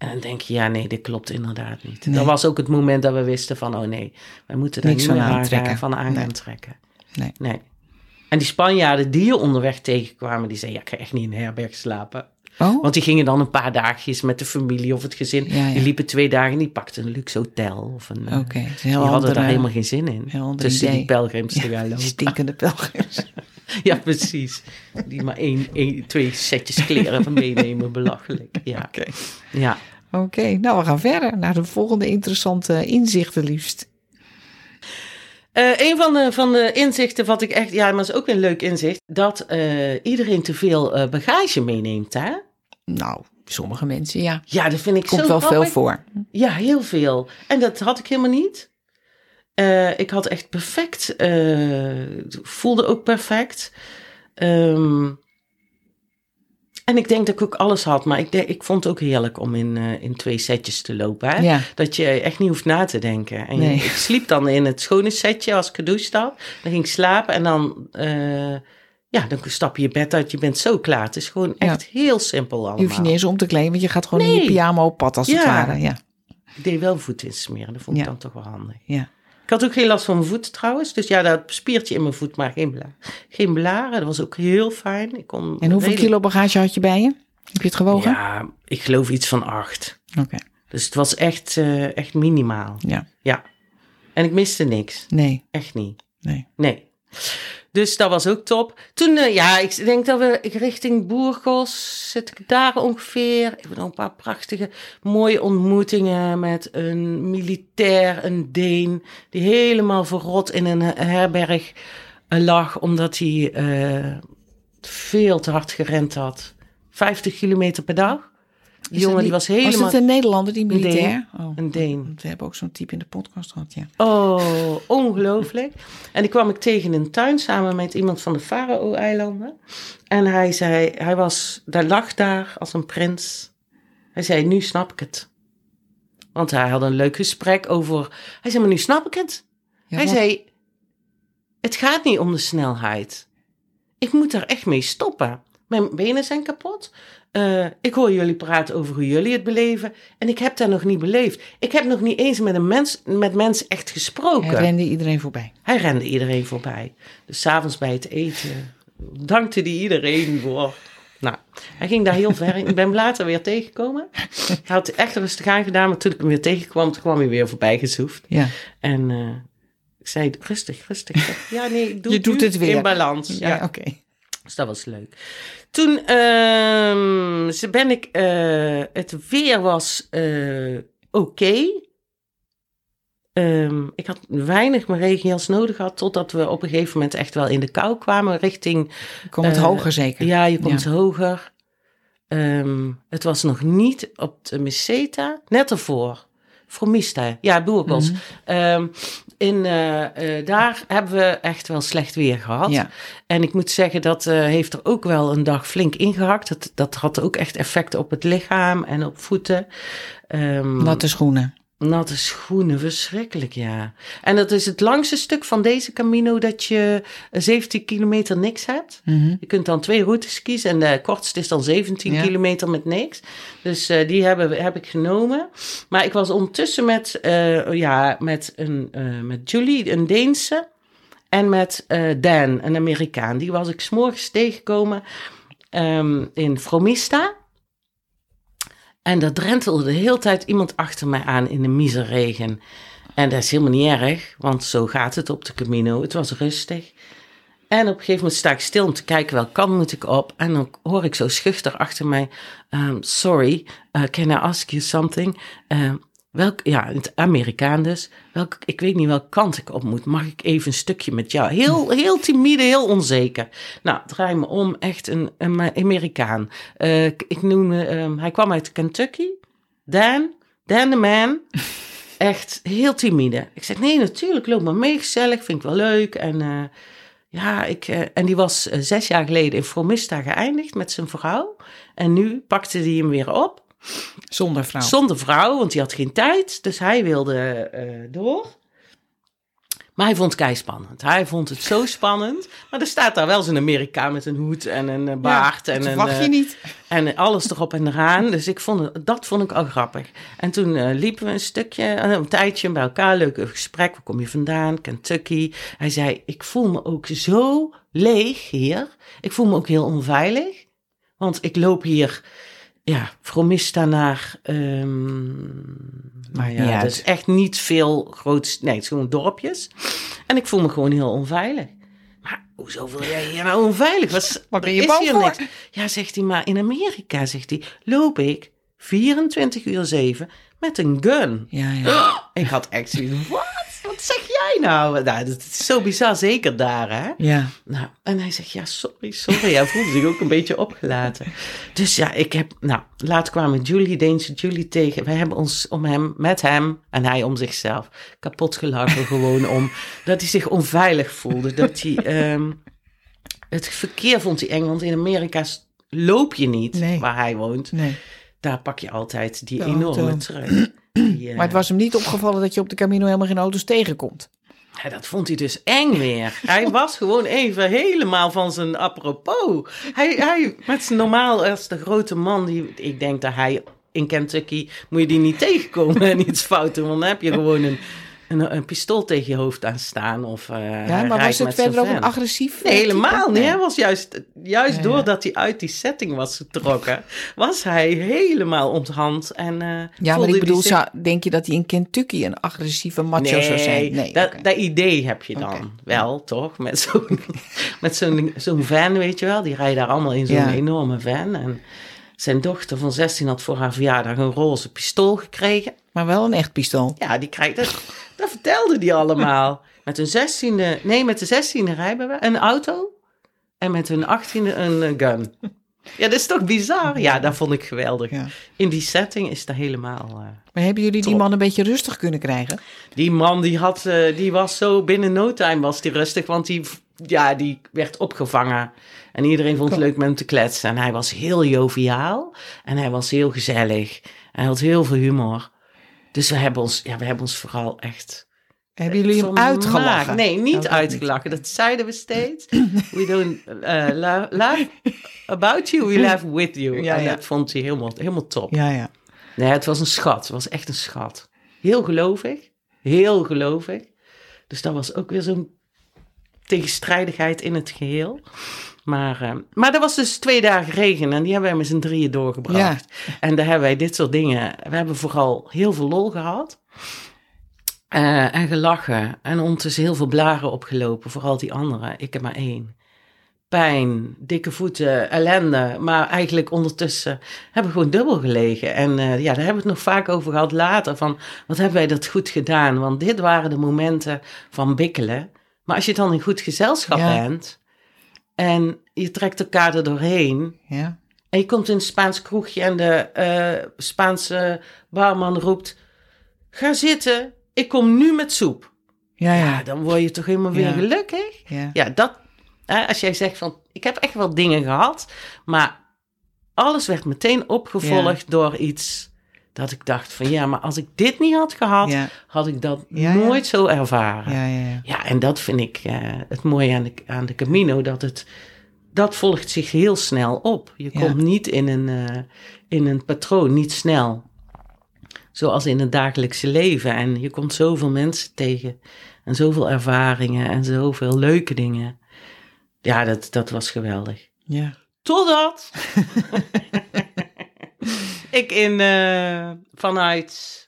En dan denk je, ja, nee, dit klopt inderdaad niet. Nee. Dat was ook het moment dat we wisten van, oh nee, wij moeten daar Niks niet van meer aantrekken. gaan- van aan Nee. trekken. Nee. nee. En die Spanjaarden die je onderweg tegenkwamen, die zeiden, ja, ik ga echt niet in een herberg slapen. Oh, Want die gingen dan een paar dagjes met de familie of het gezin. Ja, ja. Die liepen twee dagen, die pakten een luxe hotel. Of een, is een Die hadden andere, daar helemaal geen zin in. Tussen die pelgrims te gaan lopen. stinkende pelgrims. Ja, precies. Die maar één, één, twee setjes kleren van meenemen, belachelijk. Ja, ja. Oké, nou we gaan verder naar de volgende interessante inzichten liefst. Eh, een van de, van de inzichten wat ik echt, ja, maar is ook een leuk inzicht, dat eh, iedereen te veel eh, bagage meeneemt, hè? Nou, sommige mensen ja. Ja, dat vind ik Komt zo wel veel voor. Ja, heel veel. En dat had ik helemaal niet. Ik had echt perfect, voelde ook perfect. Ehm, en ik denk dat ik ook alles had, maar ik, ik vond het ook heerlijk om in, eh, in twee setjes te lopen. Hè? Ja. Dat je echt niet hoeft na te denken. En je- ik sliep dan in het schone setje als ik gedoucht had. Dan ging ik slapen en dan, eh, ja, dan stap je je bed uit. Je bent zo klaar. Het is gewoon Ja. echt heel simpel allemaal. Je hoeft je niet eens om te kleden, want je gaat gewoon in je pyjama op pad als het ware. Ja, Ik deed wel voeten insmeren. Dat vond ik dan toch wel handig. ja. Ik had ook geen last van mijn voeten trouwens. Dus ja, dat spiertje in mijn voet, maar geen, bla geen blaren. Dat was ook heel fijn. Ik kon En hoeveel redelijk- kilo bagage had je bij je? Heb je het gewogen? Ja, ik geloof iets van acht. Oké, Dus het was echt, eh, echt minimaal. ja. Ja. En ik miste niks. Nee, Echt niet. nee. Nee. Dus dat was ook top. Toen, eh, ja, ik denk dat we richting Boergos zit ik daar ongeveer. Ik heb nog een paar prachtige, mooie ontmoetingen met een militair, een Deen, die helemaal verrot in een herberg eh, lag, omdat hij eh, veel te hard gerend had. 50 kilometer per dag. Die jongen die was helemaal Was het een Nederlander, die Een militair? Oh, een Deen. we hebben ook zo'n type in de podcast gehad, ja. Oh, ongelooflijk. En die kwam ik tegen in een tuin samen met iemand van de Farao-eilanden. En hij zei, hij was, daar lag daar als een prins. Hij zei, nu snap ik het. Want hij had een leuk gesprek over, hij zei, maar nu snap ik het. Ja, hij wat- zei, het gaat niet om de snelheid. Ik moet daar echt mee stoppen. Mijn benen zijn kapot. Eh, ik hoor jullie praten over hoe jullie het beleven. En ik heb dat nog niet beleefd. Ik heb nog niet eens met, een mens, met mensen echt gesproken. Hij rende iedereen voorbij. Hij rende iedereen voorbij. Dus s'avonds bij het eten dankte hij iedereen voor. Nou, hij ging daar heel ver in. Ik ben hem later weer tegengekomen. Hij had echt rustig aangedaan, maar toen ik hem weer tegenkwam, kwam hij weer voorbij gezoefd. Ja. En eh, ik zei, rustig, rustig. Ja, nee, ik doe Je het doet het weer. in balans. Ja, Ja, oké. dus dat was leuk. Toen ze ben ik, eh, het weer was eh, oké. Ehm, ik had weinig mijn regenjas nodig gehad, totdat we op een gegeven moment echt wel in de kou kwamen richting Komt het Eh, hoger zeker? ja, je komt hoger. Ehm, het was nog niet op de Meseta, net ervoor. Fromista, ja, Boerkos. Mhm. Ehm, in, eh, eh, daar hebben we echt wel slecht weer gehad. Ja. En ik moet zeggen, dat eh, heeft er ook wel een dag flink ingehakt. Dat, dat had ook echt effect op het lichaam en op voeten. Ehm, Natte schoenen. Natte schoenen, verschrikkelijk, ja. En dat is het langste stuk van deze Camino dat je eh, 17 kilometer niks hebt. Mhm. Je kunt dan twee routes kiezen en de kortste is dan 17 Ja. kilometer met niks. Dus eh, die hebben, heb ik genomen. Maar ik was ondertussen met, eh, ja, met, een, eh, met Julie, een Deense, en met eh, Dan, een Amerikaan. Die was ik s'morgens tegengekomen ehm, in Fromista. En daar drentelde de hele tijd iemand achter mij aan in de miserregen. En dat is helemaal niet erg, want zo gaat het op de Camino. Het was rustig. En op een gegeven moment sta ik stil om te kijken welke kant moet ik op. En dan hoor ik zo schuchter achter mij: um, Sorry, uh, can I ask you something? Uh, welk, ja, het Amerikaan dus. Welk, ik weet niet welke kant ik op moet. Mag ik even een stukje met jou? Heel, heel timide, heel onzeker. Nou, draai me om. Echt een, een Amerikaan. Uh, ik noem, um, hij kwam uit Kentucky. Dan, Dan the man. Echt heel timide. Ik zeg, nee, natuurlijk, loop maar mee, gezellig, vind ik wel leuk. En uh, ja, ik, uh, en die was zes jaar geleden in Fromista geëindigd met zijn vrouw. En nu pakte hij hem weer op. Zonder vrouw. Zonder vrouw, want hij had geen tijd. Dus hij wilde door. Maar hij vond het kei spannend. Hij vond het zo spannend. Maar er staat daar wel zo'n Amerikaan met een hoed en een baard. Ja, en een, wacht je niet. En alles erop en eraan. Dus ik vond het, dat vond ik al grappig. En toen uh, liepen we een stukje, een tijdje bij elkaar. Leuk gesprek. Waar kom je vandaan? Kentucky. Hij zei, ik voel me ook zo leeg hier. Ik voel me ook heel onveilig. Want ik loop hier ja, Fromista naar. Um, maar ja, dus echt niet veel groot. Nee, het is gewoon dorpjes. En ik voel me gewoon heel onveilig. Maar hoezo wil jij hier nou onveilig? Wat, Wat ben je bang voor? Niks. Ja, zegt hij, maar in Amerika, zegt hij, loop ik 24 uur 7 met een gun. Ja, ja. Ik had echt zoiets wat? Zeg jij nou? Nou, dat is zo bizar, zeker daar, hè? Ja. Nou, en hij zegt, ja, sorry, sorry. Hij voelde zich ook een beetje opgelaten. Dus ja, ik heb, nou, laat kwamen Julie, Deense Julie tegen. Wij hebben ons om hem, met hem en hij om zichzelf kapot gelachen gewoon om, dat hij zich onveilig voelde. Dat hij, um, het verkeer vond hij eng, want in Amerika loop je niet nee. waar hij woont. Nee. Daar pak je altijd die enorme terug. Die, uh... Maar het was hem niet opgevallen dat je op de Camino helemaal geen auto's tegenkomt. Ja, dat vond hij dus eng weer. Hij was gewoon even helemaal van zijn apropos. Hij, hij met zijn normaal als de grote man, die, ik denk dat hij in Kentucky, moet je die niet tegenkomen en iets fout doen. Want dan heb je gewoon een, een, een pistool tegen je hoofd aan staan. Of, uh, ja, maar was het verder ook een agressief Nee, helemaal niet. Hij was juist, juist ja, doordat hij uit die setting was getrokken, was hij helemaal onthand. En, uh, ja, maar ik bedoel, zich... denk je dat hij in Kentucky een agressieve macho nee, zou zijn? Nee, dat, okay. dat idee heb je dan okay. wel, toch? Met zo'n met zo'n zo'n van, weet je wel. Die rijden daar allemaal in zo'n ja. enorme van. En zijn dochter van 16 had voor haar verjaardag een roze pistool gekregen. Maar wel een echt pistool. Ja, die krijgt dat. Dat vertelde die allemaal. Met een zestiende, nee, met de zestiende rijbewijs, een auto. En met hun achttiende een gun. Ja, dat is toch bizar? Ja, dat vond ik geweldig. Ja. In die setting is dat helemaal. Uh, maar hebben jullie die man een beetje rustig kunnen krijgen? Die man die had, uh, die was zo binnen no time was die rustig, want die, ja, die werd opgevangen. En iedereen vond het leuk met hem te kletsen. En hij was heel joviaal en hij was heel gezellig. Hij had heel veel humor. Dus we hebben ons, ja, we hebben ons vooral echt. Hebben jullie hem uitgelachen? Nee, niet uitgelachen. Dat zeiden we steeds. We don't uh, laugh about you, we laugh with you. Ja, en ja. dat vond hij helemaal, helemaal top. Ja, ja. Nee, het was een schat. Het was echt een schat. Heel gelovig. Heel gelovig. Dus dat was ook weer zo'n tegenstrijdigheid in het geheel. Maar, uh, maar er was dus twee dagen regen en die hebben wij met z'n drieën doorgebracht. Ja. En daar hebben wij dit soort dingen. We hebben vooral heel veel lol gehad. Uh, en gelachen. En ondertussen heel veel blaren opgelopen. Vooral die anderen. Ik heb maar één. Pijn, dikke voeten, ellende. Maar eigenlijk ondertussen hebben we gewoon dubbel gelegen. En uh, ja, daar hebben we het nog vaak over gehad later. Van wat hebben wij dat goed gedaan? Want dit waren de momenten van bikkelen. Maar als je dan in goed gezelschap Ja. bent. En je trekt elkaar er doorheen. ja. En je komt in een Spaans kroegje en de uh, Spaanse barman roept: Ga zitten, ik kom nu met soep. Ja, Ja, ja. dan word je toch helemaal weer gelukkig. ja. Ja, dat, hè, als jij zegt van: Ik heb echt wel dingen gehad, maar alles werd meteen opgevolgd door iets dat ik dacht: van ja, maar als ik dit niet had gehad, Ja. had ik dat Ja, ja. nooit zo ervaren. Ja, ja, ja. Ja, en dat vind ik eh, het mooie aan de, aan de Camino, dat het, dat volgt zich heel snel op. Je komt niet in een, eh, in een patroon, niet snel. Zoals in het dagelijkse leven. En je komt zoveel mensen tegen en zoveel ervaringen en zoveel leuke dingen. Ja, dat, dat was geweldig. ja. Totdat ik in, eh, vanuit...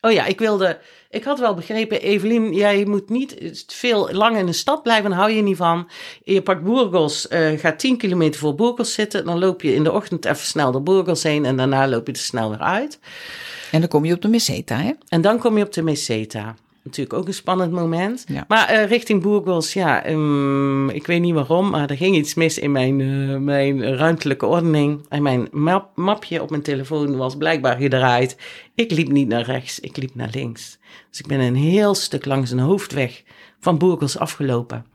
Oh ja, ik wilde, Ik had wel begrepen, Evelien, jij moet niet veel lang in de stad blijven, hou je niet van. Je pakt Burgos, uh, gaat 10 kilometer voor Burgos zitten, dan loop je in de ochtend even snel door Burgos heen en daarna loop je er snel weer uit. En dan kom je op de Meseta, hè? En dan kom je op de Meseta. Natuurlijk ook een spannend moment. Ja. Maar uh, richting Burgos, ja, um, ik weet niet waarom, maar er ging iets mis in mijn, uh, mijn ruimtelijke ordening. En mijn map, mapje op mijn telefoon was blijkbaar gedraaid. Ik liep niet naar rechts, ik liep naar links. Dus ik ben een heel stuk langs een hoofdweg van Burgos afgelopen.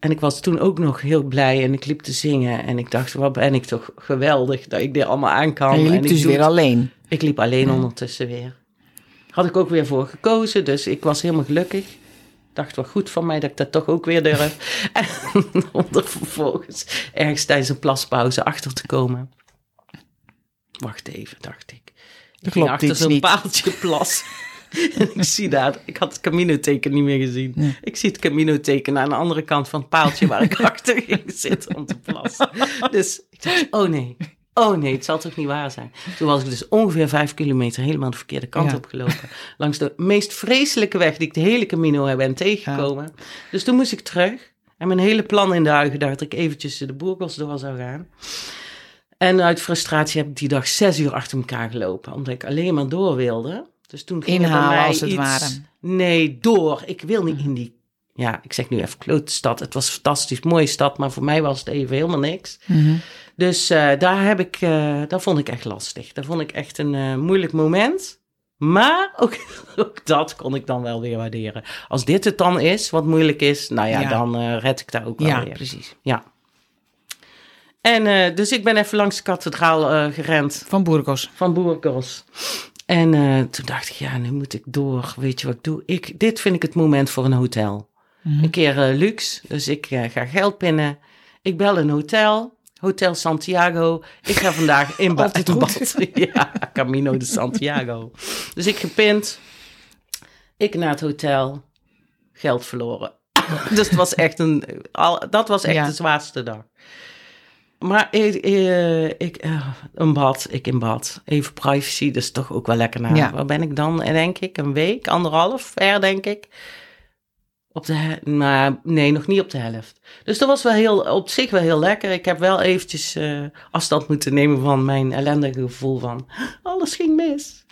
En ik was toen ook nog heel blij en ik liep te zingen. En ik dacht, wat ben ik toch geweldig dat ik dit allemaal aan kan. En je liep en ik dus weer alleen. Ik liep alleen ondertussen weer. Had ik ook weer voor gekozen, dus ik was helemaal gelukkig. Dacht wel goed van mij dat ik dat toch ook weer durf. En om er vervolgens ergens tijdens een plaspauze achter te komen. Wacht even, dacht ik. Ik ging achter zo'n paaltje plas. en ik zie daar, ik had het Camino-teken niet meer gezien. Nee. Ik zie het Camino-teken aan de andere kant van het paaltje waar ik achter ging zitten om te plassen. Dus ik dacht, oh nee, oh nee, het zal toch niet waar zijn. Toen was ik dus ongeveer vijf kilometer helemaal de verkeerde kant Ja. opgelopen. Langs de meest vreselijke weg die ik de hele Camino heb ben tegengekomen. Dus toen moest ik terug. En mijn hele plan in de huigen dat ik eventjes de Burgos door zou gaan. En uit frustratie heb ik die dag zes uur achter elkaar gelopen. Omdat ik alleen maar door wilde. Dus toen ging bij Inhalen mij als het iets- ware. Nee, door. Ik wil niet in die... Ja, ik zeg nu even klote stad. Het was een fantastisch mooie stad. Maar voor mij was het even helemaal niks. Mhm. Dus eh, daar heb ik... dat vond ik echt lastig. Dat vond ik echt een eh, moeilijk moment. Maar ook, ook dat kon ik dan wel weer waarderen. Als dit het dan is, wat moeilijk is... Nou ja, Ja. dan red ik daar ook wel Ja, weer. precies. Ja. En dus ik ben even langs de kathedraal gerend Van Burgos. van Burgos. En toen dacht ik, ja, nu moet ik door. Weet je wat ik doe? Ik, dit vind ik het moment voor een hotel. Mhm. Een keer luxe, dus ik ga geld pinnen. Ik bel een hotel, Hotel Santiago. Ik ga vandaag in bad. Altijd goed. ja, Camino de Santiago. Dus ik gepint. Ik naar het hotel. Geld verloren. dus het was echt een, al, dat was echt Ja. de zwaarste dag. Maar ik, eh, ik eh, een bad, ik in bad. Even privacy, dus toch ook wel lekker naar. Ja. Waar ben ik dan, denk ik? Een week, anderhalf, ver, denk ik. Op de, maar nee, nog niet op de helft. Dus dat was wel heel, op zich wel heel lekker. Ik heb wel eventjes eh, afstand moeten nemen van mijn ellendige gevoel van alles ging mis.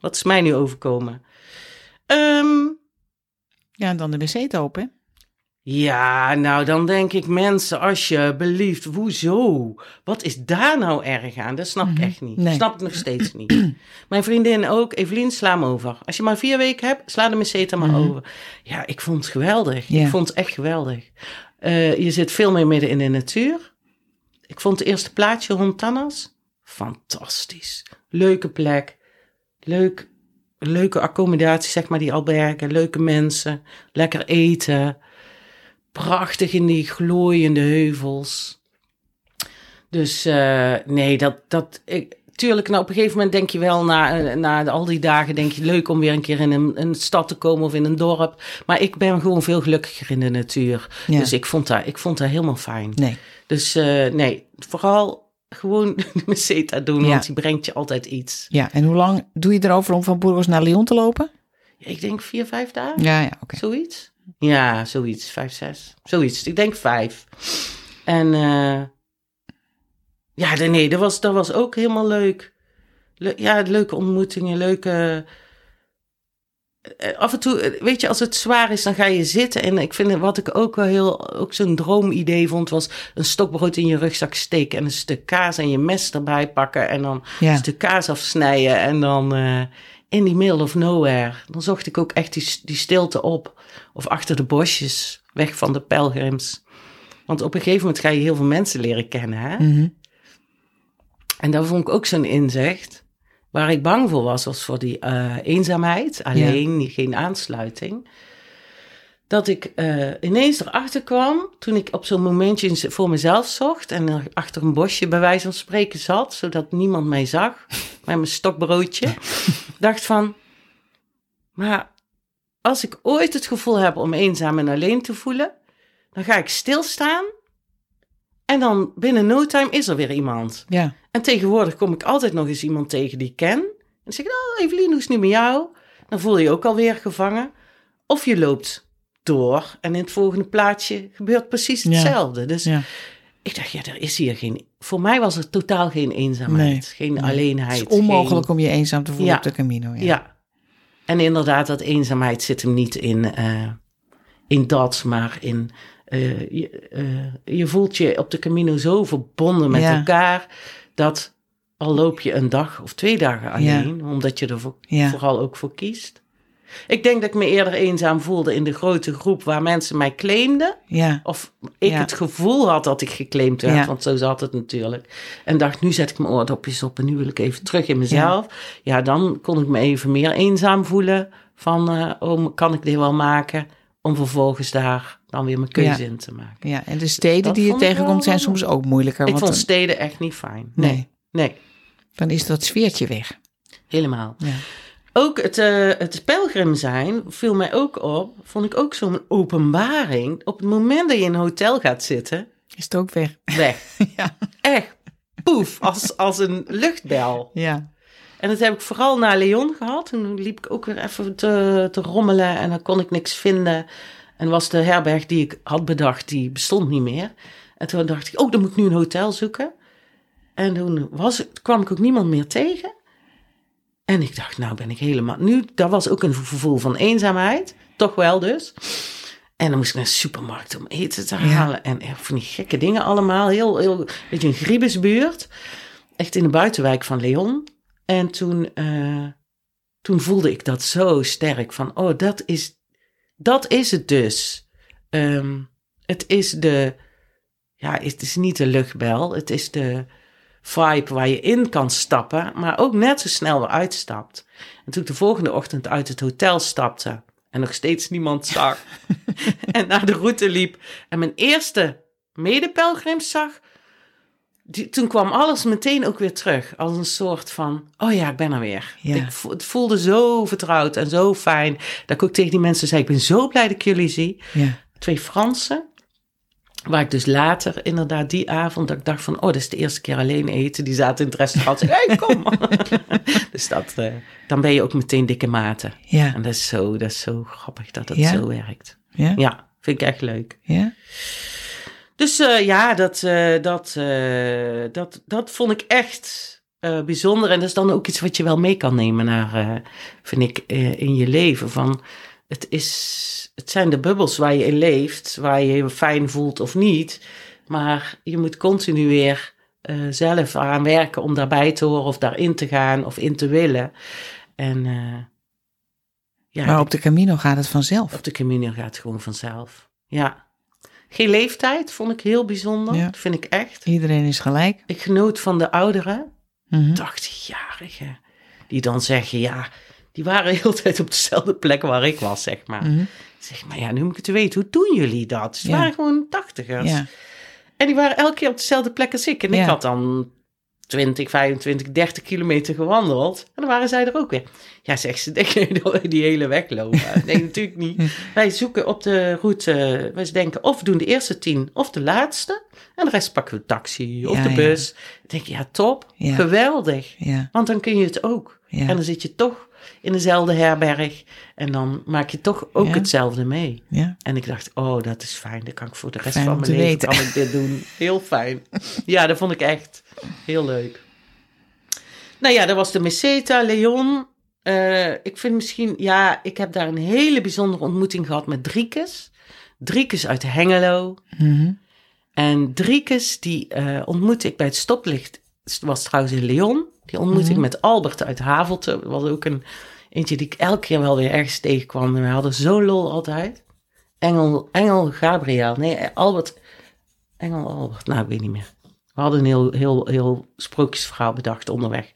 Wat is mij nu overkomen? Ehm, Ja, en dan de Meseta open. Ja, nou dan denk ik mensen, alsjeblieft, hoezo? Wat is daar nou erg aan? Dat snap ik echt niet. Nee. Snap ik nog steeds niet. Mijn vriendin ook, Evelien, sla hem over. Als je maar vier weken hebt, sla de meseta maar over. Ja, ik vond het geweldig. Ja. Ik vond het echt geweldig. Eh, je zit veel meer midden in de natuur. Ik vond het eerste plaatje Hontanas fantastisch. Leuke plek. Leuk, leuke accommodatie, zeg maar, die albergen. Leuke mensen. Lekker eten. Prachtig in die glooiende heuvels. Dus eh, nee, dat, dat, ik, tuurlijk, nou op een gegeven moment denk je wel, na, eh, na al die dagen denk je leuk om weer een keer in een, een stad te komen of in een dorp. Maar ik ben gewoon veel gelukkiger in de natuur. Ja. Dus ik vond, dat, ik vond dat helemaal fijn. Nee. Dus eh, nee, vooral gewoon de meseta doen, Ja. want die brengt je altijd iets. Ja, en hoe lang doe je erover om van Burgos naar Lyon te lopen? Ik denk vier, vijf dagen. Ja, ja, oké. Zoiets? Ja, zoiets. Vijf, zes. Zoiets. Ik denk vijf. En eh, ja, nee, dat was, dat was ook helemaal leuk. Le- ja, leuke ontmoetingen, leuke... eh, Af en toe, eh, weet je, als het zwaar is, dan ga je zitten. En ik vind, wat ik ook wel heel, ook zo'n droomidee vond, was een stokbrood in je rugzak steken en een stuk kaas en je mes erbij pakken en dan Ja. een stuk kaas afsnijden en dan eh, in die middle of nowhere. Dan zocht ik ook echt die, die stilte op. Of achter de bosjes, weg van de pelgrims. Want op een gegeven moment ga je heel veel mensen leren kennen. Hè? Mhm. En daar vond ik ook zo'n inzicht. Waar ik bang voor was, was voor die eh, eenzaamheid. Alleen, geen aansluiting. Dat ik eh, ineens erachter kwam, toen ik op zo'n momentje voor mezelf zocht... en er achter een bosje bij wijze van spreken zat... zodat niemand mij zag, met mijn stokbroodje. dacht van, maar als ik ooit het gevoel heb om eenzaam en alleen te voelen... dan ga ik stilstaan... en dan binnen no time is er weer iemand... Ja. en tegenwoordig kom ik altijd nog eens iemand tegen die ik ken. En dan zeg ik, oh Evelien, hoe is het nu met jou? dan voel je je ook alweer gevangen. Of je loopt door en in het volgende plaatje gebeurt precies Ja. hetzelfde. Dus Ja. ik dacht, ja, er is hier geen... Voor mij was er totaal geen eenzaamheid, Nee. geen Nee. alleenheid. Het is onmogelijk geen- om je eenzaam te voelen op de Camino. Ja. En inderdaad, dat eenzaamheid zit hem niet in, eh, in dat, maar in... eh, je, eh, je voelt je op de Camino zo verbonden met Ja. elkaar... dat al loop je een dag of twee dagen alleen... omdat je er voor- vooral ook voor kiest. Ik denk dat ik me eerder eenzaam voelde in de grote groep... waar mensen mij claimden... Ja. Of ik Ja. het gevoel had dat ik geclaimd werd, Ja. want zo zat het natuurlijk. En dacht, nu zet ik mijn oordopjes op en nu wil ik even terug in mezelf. Ja, dan kon ik me even meer eenzaam voelen van, eh, oh, kan ik dit wel maken? Om vervolgens daar dan weer mijn keuze in te maken. ja, en de steden Dat die je tegenkomt zijn soms ook moeilijker. ik want vond steden echt niet fijn. Nee, nee, nee, dan is dat sfeertje weg. helemaal. Ja. Ook het, eh, het pelgrim zijn viel mij ook op. Vond ik ook zo'n openbaring. Op het moment dat je in een hotel gaat zitten, Is het ook weg? weg. Ja. Echt, poef, als, als een luchtbel. Ja. En dat heb ik vooral naar Leon gehad. Toen liep ik ook weer even te, te rommelen en dan kon ik niks vinden. En was de herberg die ik had bedacht, die bestond niet meer. En toen dacht ik, oh, dan moet ik nu een hotel zoeken. En toen was, kwam ik ook niemand meer tegen. En ik dacht, nou ben ik helemaal... Nu, dat was ook een gevoel van eenzaamheid. Toch wel dus. En dan moest ik naar de supermarkt om eten te halen. En van die gekke dingen allemaal. Heel, heel, weet je, een griebesbuurt. Echt in de buitenwijk van Leon. En toen, eh, toen voelde ik dat zo sterk. Van, oh, dat is, dat is het dus. Ehm, het is de... Ja, het is niet de luchtbel. Het is de vibe waar je in kan stappen. Maar ook net zo snel weer uitstapt. En toen ik de volgende ochtend uit het hotel stapte... en nog steeds niemand zag... en naar de route liep... en mijn eerste medepelgrims zag... Die, toen kwam alles meteen ook weer terug. Als een soort van, oh ja, ik ben er weer. Ja. Ik vo- het voelde zo vertrouwd en zo fijn. Dat ik ook tegen die mensen zei, ik ben zo blij dat ik jullie zie. Ja. Twee Fransen. Waar ik dus later, inderdaad die avond, dat ik dacht van, oh, dat is de eerste keer alleen eten. Die zaten in het restaurant. Hé, hey, kom. dus dat, eh, dan ben je ook meteen dikke maten. Ja. En dat is zo, dat is zo grappig dat Ja? zo werkt. Ja. Ja, vind ik echt leuk. Ja. Dus eh, ja, dat, eh, dat, dat, dat vond ik echt bijzonder. En dat is dan ook iets wat je wel mee kan nemen naar, vind ik, in je leven. Van, het, is, het zijn de bubbels waar je in leeft, waar je je fijn voelt of niet. Maar je moet continu weer eh, zelf aan werken om daarbij te horen of daarin te gaan of in te willen. En eh, ja, Maar op de Camino gaat het vanzelf. op de communie gaat het gewoon vanzelf. Ja. Geen leeftijd vond ik heel bijzonder. Ja. Dat vind ik echt. Iedereen is gelijk. Ik genoot van de ouderen, Mhm. 80-jarigen, die dan zeggen, ja, die waren heel de tijd op dezelfde plek waar ik was, zeg maar. Mhm. Zeg maar, ja, nu moet ik het weten, hoe doen jullie dat? Ze Ja. waren gewoon tachtigers. Ja. En die waren elke keer op dezelfde plek als ik. En ik Ja. had dan 20, 25, 30 kilometer gewandeld. En dan waren zij er ook weer. Ja, zegt ze, denk je dat wij die hele weg lopen? nee, natuurlijk niet. Wij zoeken op de route, wij denken of we doen de eerste tien of de laatste. En de rest pakken we taxi of Ja, de ja. bus. Ik denk, ja, top. Ja. Geweldig. Ja. Want dan kun je het ook. Ja. En dan zit je toch in dezelfde herberg. En dan maak je toch ook Ja. hetzelfde mee. Ja. En ik dacht, oh, dat is fijn. Dat kan ik voor de rest Fijn van mijn leven weten. kan ik dit doen. Heel fijn. Ja, dat vond ik echt heel leuk. Nou ja, dat was de Meseta, Leon. Eh, ik vind misschien, ja, ik heb daar een hele bijzondere ontmoeting gehad met Driekes. Driekes uit Hengelo. Mhm. En Driekes, die eh, ontmoette ik bij het stoplicht. Het was trouwens in Leon. Die ontmoette ik met Albert uit Havelte. Dat was ook een eentje die ik elke keer wel weer ergens tegenkwam. En we hadden zo lol altijd. Engel, Engel Gabriel. Nee, Albert. Engel Albert. Nou, ik weet niet meer. We hadden een heel, heel, heel sprookjesverhaal bedacht onderweg.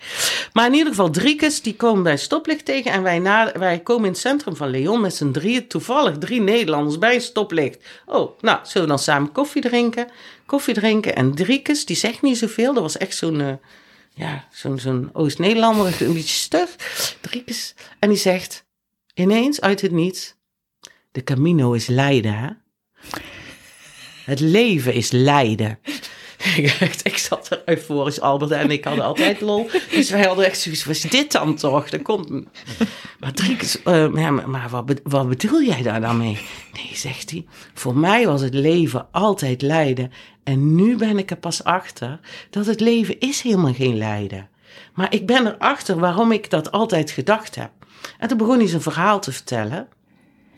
Maar in ieder geval, Driekes, die komen bij stoplicht tegen. En wij, na, wij komen in het centrum van Leon met z'n drieën. Toevallig drie Nederlanders bij stoplicht. Oh, nou, zullen we dan samen koffie drinken? Koffie drinken. En Driekes, die zegt niet zoveel. Dat was echt zo'n... eh, ja, zo'n zo'n Oost-Nederlander, een beetje stug. Driekes. En die zegt ineens uit het niets... De Camino is lijden, hè? Het leven is lijden. Ik zat er euforisch, Albert en ik hadden altijd lol. Dus wij hadden echt zoiets, wat is dit dan toch? Dat komt... Maar drie keer, eh, maar, maar- wat, wat bedoel jij daar dan mee? Nee, zegt hij, voor mij was het leven altijd lijden. En nu ben ik er pas achter dat het leven is helemaal geen lijden. Maar ik ben erachter waarom ik dat altijd gedacht heb. En toen begon hij zijn verhaal te vertellen.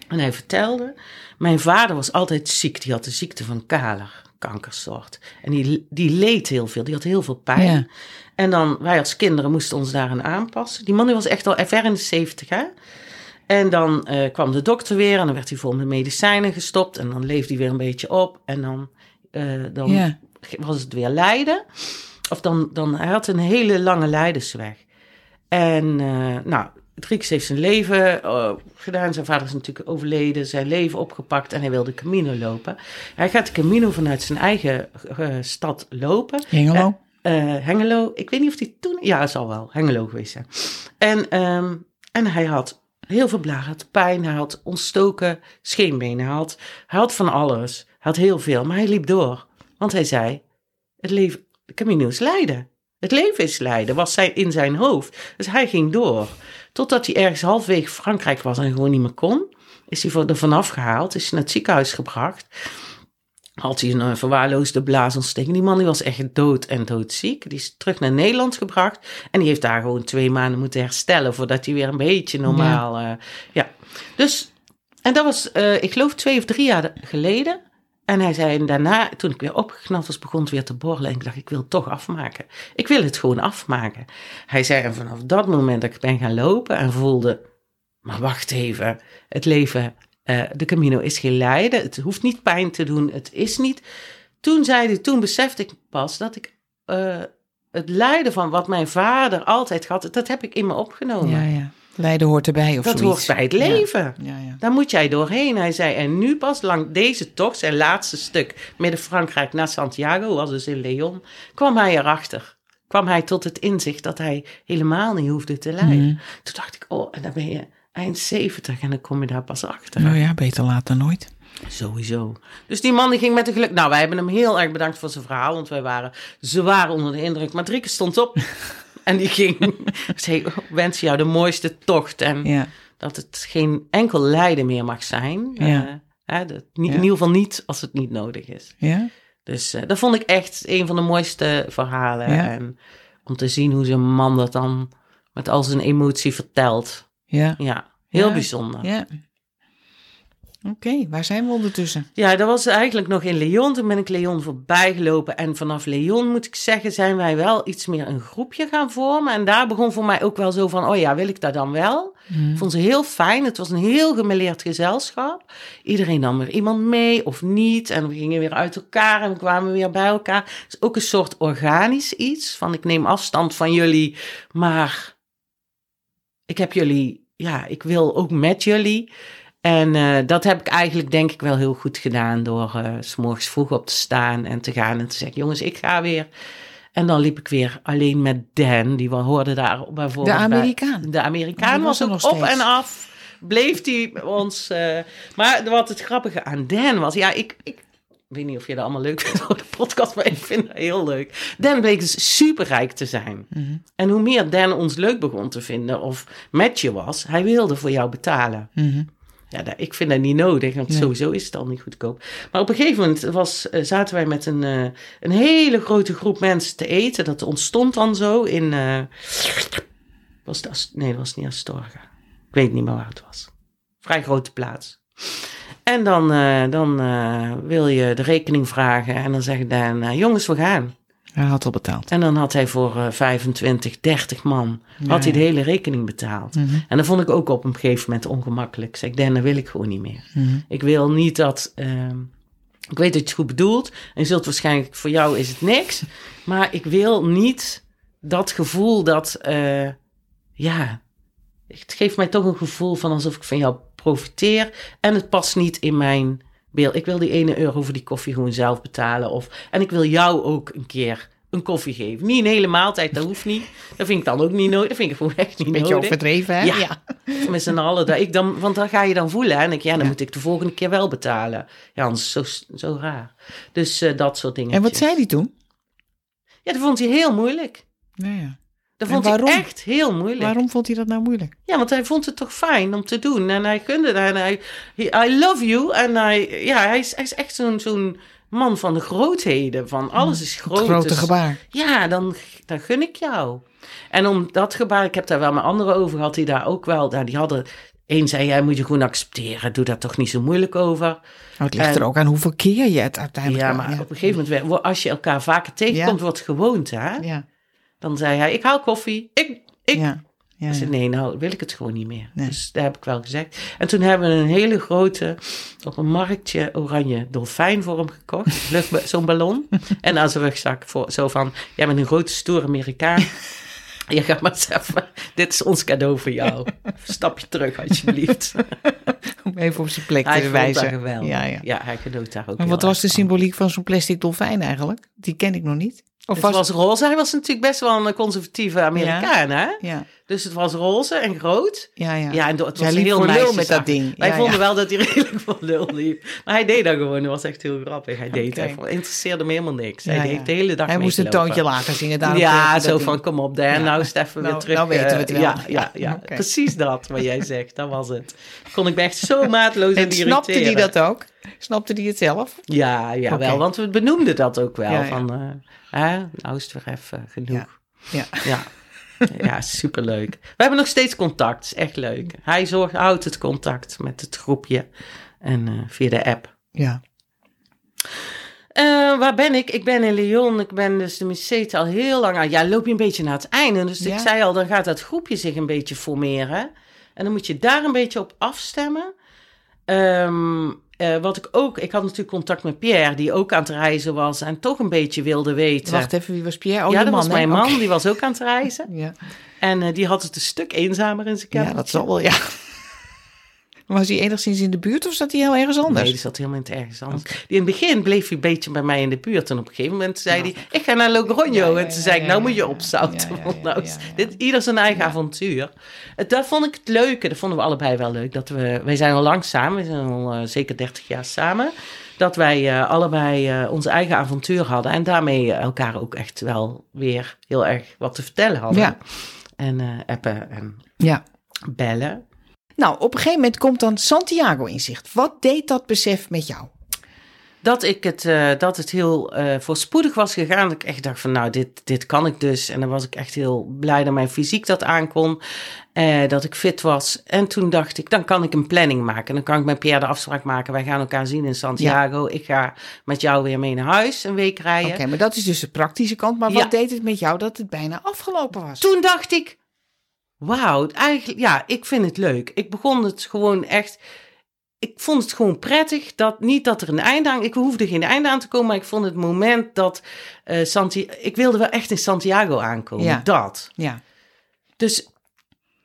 En hij vertelde, mijn vader was altijd ziek. Die had de ziekte van Kaler, kankersoort. En die, die leed heel veel, die had heel veel pijn. Ja. En dan, wij als kinderen moesten ons daaraan aanpassen. Die man die was echt al ver in de zeventig, hè. En dan eh, kwam de dokter weer en dan werd hij vol met medicijnen gestopt. En dan leefde hij weer een beetje op. En dan, eh, dan Ja. was het weer lijden. Of dan, dan, hij had een hele lange lijdensweg. En eh nou, Driex heeft zijn leven eh, gedaan. Zijn vader is natuurlijk overleden. Zijn leven opgepakt en hij wilde Camino lopen. Hij gaat de Camino vanuit zijn eigen eh, stad lopen. Hengelo? Eh, Hengelo. Ik weet niet of hij toen... Ja, het zal wel. Hengelo geweest zijn. En, ehm, en hij had heel veel blagen. Hij had pijn. Hij had ontstoken scheenbenen. Hij had, hij had van alles. Hij had heel veel. Maar hij liep door. Want hij zei... Het leven... De Camino is lijden. Het leven is lijden. Was zij in zijn hoofd. Dus hij ging door. Totdat hij ergens halfwege Frankrijk was en gewoon niet meer kon. Is hij er vanaf gehaald. Is hij naar het ziekenhuis gebracht had hij een eh, verwaarloosde blaasontsteking. Die man die was echt dood en doodziek. Die is terug naar Nederland gebracht. En die heeft daar gewoon twee maanden moeten herstellen... voordat hij weer een beetje normaal... Ja, ja. dus... En dat was, eh, ik geloof, twee of drie jaar geleden. En hij zei daarna, toen ik weer opgeknapt was, begon het weer te borrelen. En ik dacht, ik wil het toch afmaken. Ik wil het gewoon afmaken. Hij zei, en vanaf dat moment dat ik ben gaan lopen en voelde... Maar wacht even, het leven uh, de Camino is geen lijden. Het hoeft niet pijn te doen. Het is niet. Toen zei hij, toen besefte ik pas dat ik uh, het lijden van wat mijn vader altijd had, dat heb ik in me opgenomen. Ja, ja. Lijden hoort erbij of Dat zoiets. hoort bij het leven. Ja. Ja, ja. Daar moet jij doorheen. Hij zei, en nu pas lang deze tocht, zijn laatste stuk, midden-Frankrijk naar Santiago, was dus in Leon, kwam hij erachter. Kwam hij tot het inzicht dat hij helemaal niet hoefde te lijden. Mhm. Toen dacht ik, oh, en dan ben je eind 70 en dan kom je daar pas achter. Nou ja, beter laat dan nooit. Sowieso. Dus die man die ging met een geluk. Nou, wij hebben hem heel erg bedankt voor zijn verhaal, want wij waren zwaar onder de indruk. Maar Drieke stond op en die ging. zei: Wens jou de mooiste tocht. En Ja. dat het geen enkel lijden meer mag zijn. Ja. Uh, hè, dat, niet, Ja. In ieder geval niet als het niet nodig is. Ja? Dus uh, dat vond ik echt een van de mooiste verhalen. En om te zien hoe zo'n man dat dan met al zijn emotie vertelt. Ja. Ja, heel bijzonder. Ja. Oké, waar zijn we ondertussen? Ja, dat was eigenlijk nog in Leon. Toen ben ik Leon voorbij gelopen. En vanaf Leon, moet ik zeggen, zijn wij wel iets meer een groepje gaan vormen. En daar begon voor mij ook wel zo van, oh ja, wil ik dat dan wel? Ik vond ze heel fijn. Het was een heel gemeleerd gezelschap. Iedereen nam weer iemand mee of niet. En we gingen weer uit elkaar en we kwamen weer bij elkaar. Het is ook een soort organisch iets. Van ik neem afstand van jullie, maar ik heb jullie, ja, ik wil ook met jullie. En uh, dat heb ik eigenlijk denk ik wel heel goed gedaan door uh, s morgens vroeg op te staan en te gaan en te zeggen, jongens, ik ga weer. En dan liep ik weer alleen met Dan, die we hoorden daar bijvoorbeeld. De Amerikaan. Bij, de Amerikaan was, was ook op en af. Bleef hij ons. Uh, maar wat het grappige aan Dan was, ja, ik, ik weet niet of je dat allemaal leuk vindt voor de podcast, maar ik vind dat heel leuk. Dan bleek dus superrijk te zijn. Mhm. En hoe meer Dan ons leuk begon te vinden of met je was, hij wilde voor jou betalen. Mhm. Ja, dat, ik vind dat niet nodig, want Nee. sowieso is het al niet goedkoop. Maar op een gegeven moment was, uh, zaten wij met een, uh, een hele grote groep mensen te eten. Dat ontstond dan zo in... Uh, was het Ast- nee, dat was niet Astorga. Ik weet niet meer waar het was. Vrij grote plaats. En dan, uh, dan wil je de rekening vragen en dan zeg Dan, jongens, we gaan. Hij had al betaald. En dan had hij voor uh, 25, 30 man, Ja, had hij de hele rekening betaald. Mhm. En dat vond ik ook op een gegeven moment ongemakkelijk. Zeg, Dan, dat wil ik gewoon niet meer. Mhm. Ik wil niet dat. ehm, ik weet dat je het goed bedoelt. En je zult waarschijnlijk voor jou is het niks. Maar ik wil niet dat gevoel dat. eh, ja. Het geeft mij toch een gevoel van alsof ik van jou profiteer. En het past niet in mijn beeld. Ik wil die ene euro voor die koffie gewoon zelf betalen. Of, en ik wil jou ook een keer een koffie geven. Niet een hele maaltijd, dat hoeft niet. Dat vind ik dan ook niet nodig. Dat vind ik gewoon echt niet Beetje nodig. overdreven, hè? Ja. Met z'n allen. Dat ik dan, want dan ga je dan voelen. hè. En ik, ja, dan moet ik de volgende keer wel betalen. Ja, anders is zo, zo raar. Dus eh, dat soort dingen. En wat zei hij toen? Ja, dat vond hij heel moeilijk. Ja, ja. Dat vond hij waarom? echt heel moeilijk. Waarom vond hij dat nou moeilijk? Ja, want hij vond het toch fijn om te doen. En hij gunde het. En hij, he- I love you. En hij, ja, hij, is, hij is echt zo'n zo'n man van de grootheden. Van alles is groot. Het grote dus- gebaar. Ja, dan, dan gun ik jou. En om dat gebaar, ik heb daar wel met anderen over gehad, die daar ook wel, nou, die hadden, één zei, jij moet je gewoon accepteren, doe daar toch niet zo moeilijk over. Nou, het ligt En- er ook aan hoeveel keer je het uiteindelijk... Ja, maar op een gegeven moment, als je elkaar vaker tegenkomt, Ja. wordt het gewoonte, hè? Ja, Dan zei hij, ik haal koffie, ik, ik. ja, ja, ja. nee, nou wil ik het gewoon niet meer. Nee. Dus daar heb ik wel gezegd. En toen hebben we een hele grote, op een marktje, oranje dolfijn voor hem gekocht. Zo'n ballon. en aan zijn rugzak voor, zo van, jij bent een grote, stoere Amerikaan. Je gaat maar even, dit is ons cadeau voor jou. Een stapje terug, alsjeblieft. Om even op zijn plek hij te dat wijzen. geweldig. Ja, ja. hij genoot daar ook Maar wat was de symboliek van zo'n plastic dolfijn eigenlijk? Die ken ik nog niet. Of Het was roze. Hij was natuurlijk best wel een conservatieve Amerikaan, hè? Ja, Dus het was roze en groot. ja, ja. Ja, en het was heel voor lul met dat ding. Wij Ja, vonden wel dat hij redelijk voor lul liep. Maar hij deed dat gewoon. Dat was echt heel grappig. Hij deed het. Hij interesseerde me helemaal niks. Hij deed de hele dag Hij moest een toontje lager zingen. daarom Ja, zo ding. van kom op Dan, Ja. nou is het even Nou- weer terug. nou weten we eh, het wel. Ja, ja, ja. Precies dat wat jij zegt. Dat was het. Kon ik me echt zo maatloos En snapte hij irriteren. dat ook? Snapte hij het zelf? Ja, ja wel. Want we benoemden dat ook wel. Ja, ja. Van, eh, hè, nou is het weer even genoeg. Ja. Ja. Ja, superleuk. We hebben nog steeds contact. Is echt leuk. Hij zorgt, houdt het contact met het groepje. En eh, via de app. Ja. Eh, waar ben ik? Ik ben in Lyon. Ik ben dus de Musete al heel lang aan. Ja, loop je een beetje naar het einde. Dus Ja. ik zei al, dan gaat dat groepje zich een beetje formeren. En dan moet je daar een beetje op afstemmen. Ehm, eh, wat ik ook... Ik had natuurlijk contact met Pierre, die ook aan het reizen was. En toch een beetje wilde weten. Wacht even, wie was Pierre? Oh, ja, dat man, was mijn man. Die was ook aan het reizen. Ja. En eh, die had het een stuk eenzamer in zijn ja, kamer. dat zal wel, ja. Was hij enigszins in de buurt of zat hij heel ergens anders? Nee, die zat helemaal in ergens anders. Die in het begin bleef hij een beetje bij mij in de buurt. En op een gegeven moment zei hij, ik ga naar Logroño. En ja, zei ik, nou moet je opzouten. Nou. Dit, ieder zijn eigen avontuur. Dat vond ik het leuke. Dat vonden we allebei wel leuk. Dat we, wij zijn al lang samen. We zijn al eh, zeker 30 jaar samen. Dat wij eh, allebei eh, onze eigen avontuur hadden. En daarmee elkaar ook echt wel weer heel erg wat te vertellen hadden. Ja. En appen en Ja. bellen. Nou, op een gegeven moment komt dan Santiago in zicht. Wat deed dat besef met jou? Dat, ik het, eh, dat het heel eh, voorspoedig was gegaan. Dat ik echt dacht van nou, dit, dit kan ik dus. En dan was ik echt heel blij dat mijn fysiek dat aankon. eh, dat ik fit was. En toen dacht ik, dan kan ik een planning maken. Dan kan ik met Pierre de afspraak maken. Wij gaan elkaar zien in Santiago. Ik ga met jou weer mee naar huis een week rijden. Oké, maar dat is dus de praktische kant. Maar wat Ja. deed het met jou dat het bijna afgelopen was? Toen dacht ik, wauw, eigenlijk, ja, ik vind het leuk. Ik begon het gewoon echt, ik vond het gewoon prettig dat niet dat er een einde aan, ik hoefde geen einde aan te komen, maar ik vond het moment dat eh Santi, ik wilde wel echt in Santiago aankomen, Ja. dat. Ja, Dus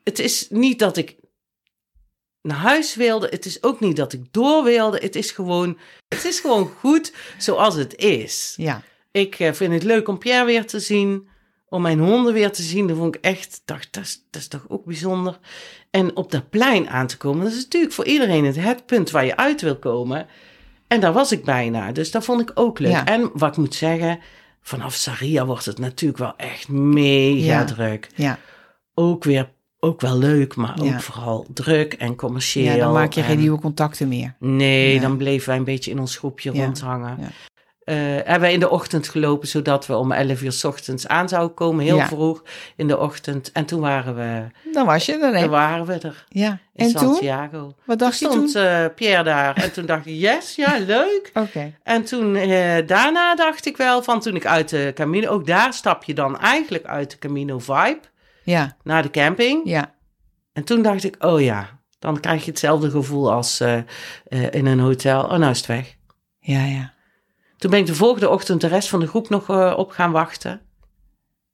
het is niet dat ik naar huis wilde, het is ook niet dat ik door wilde, het is gewoon, het is gewoon goed zoals het is. ja, Ik eh, vind het leuk om Pierre weer te zien. Om mijn honden weer te zien. Dat vond ik echt, dacht, dat is, dat is toch ook bijzonder. En op dat plein aan te komen. Dat is natuurlijk voor iedereen het, het punt waar je uit wil komen. En daar was ik bijna. Dus dat vond ik ook leuk. Ja. En wat ik moet zeggen. Vanaf Saria wordt het natuurlijk wel echt mega Ja. druk. ja. Ook weer, ook wel leuk. Maar ook Ja. vooral druk en commercieel. ja dan maak je geen en- nieuwe contacten meer. Nee, Ja. dan bleven wij een beetje in ons groepje Ja, rondhangen. Eh, hebben wij in de ochtend gelopen, zodat we om 11 uur 's ochtends aan zouden komen. Heel Ja. vroeg in de ochtend. En toen waren we, Dan was je er. hè? toen waren we er. Ja, In en toen? Santiago. Wat Toen dacht je toen? stond eh, Pierre daar. En toen dacht ik, yes, ja, leuk. Oké. En toen, eh, daarna dacht ik wel van, toen ik uit de Camino... Ook daar stap je dan eigenlijk uit de Camino Vibe Ja, naar de camping. ja, En toen dacht ik, oh ja, dan krijg je hetzelfde gevoel als in een hotel. Oh, nou is het weg. ja, ja. Toen ben ik de volgende ochtend de rest van de groep nog eh, op gaan wachten.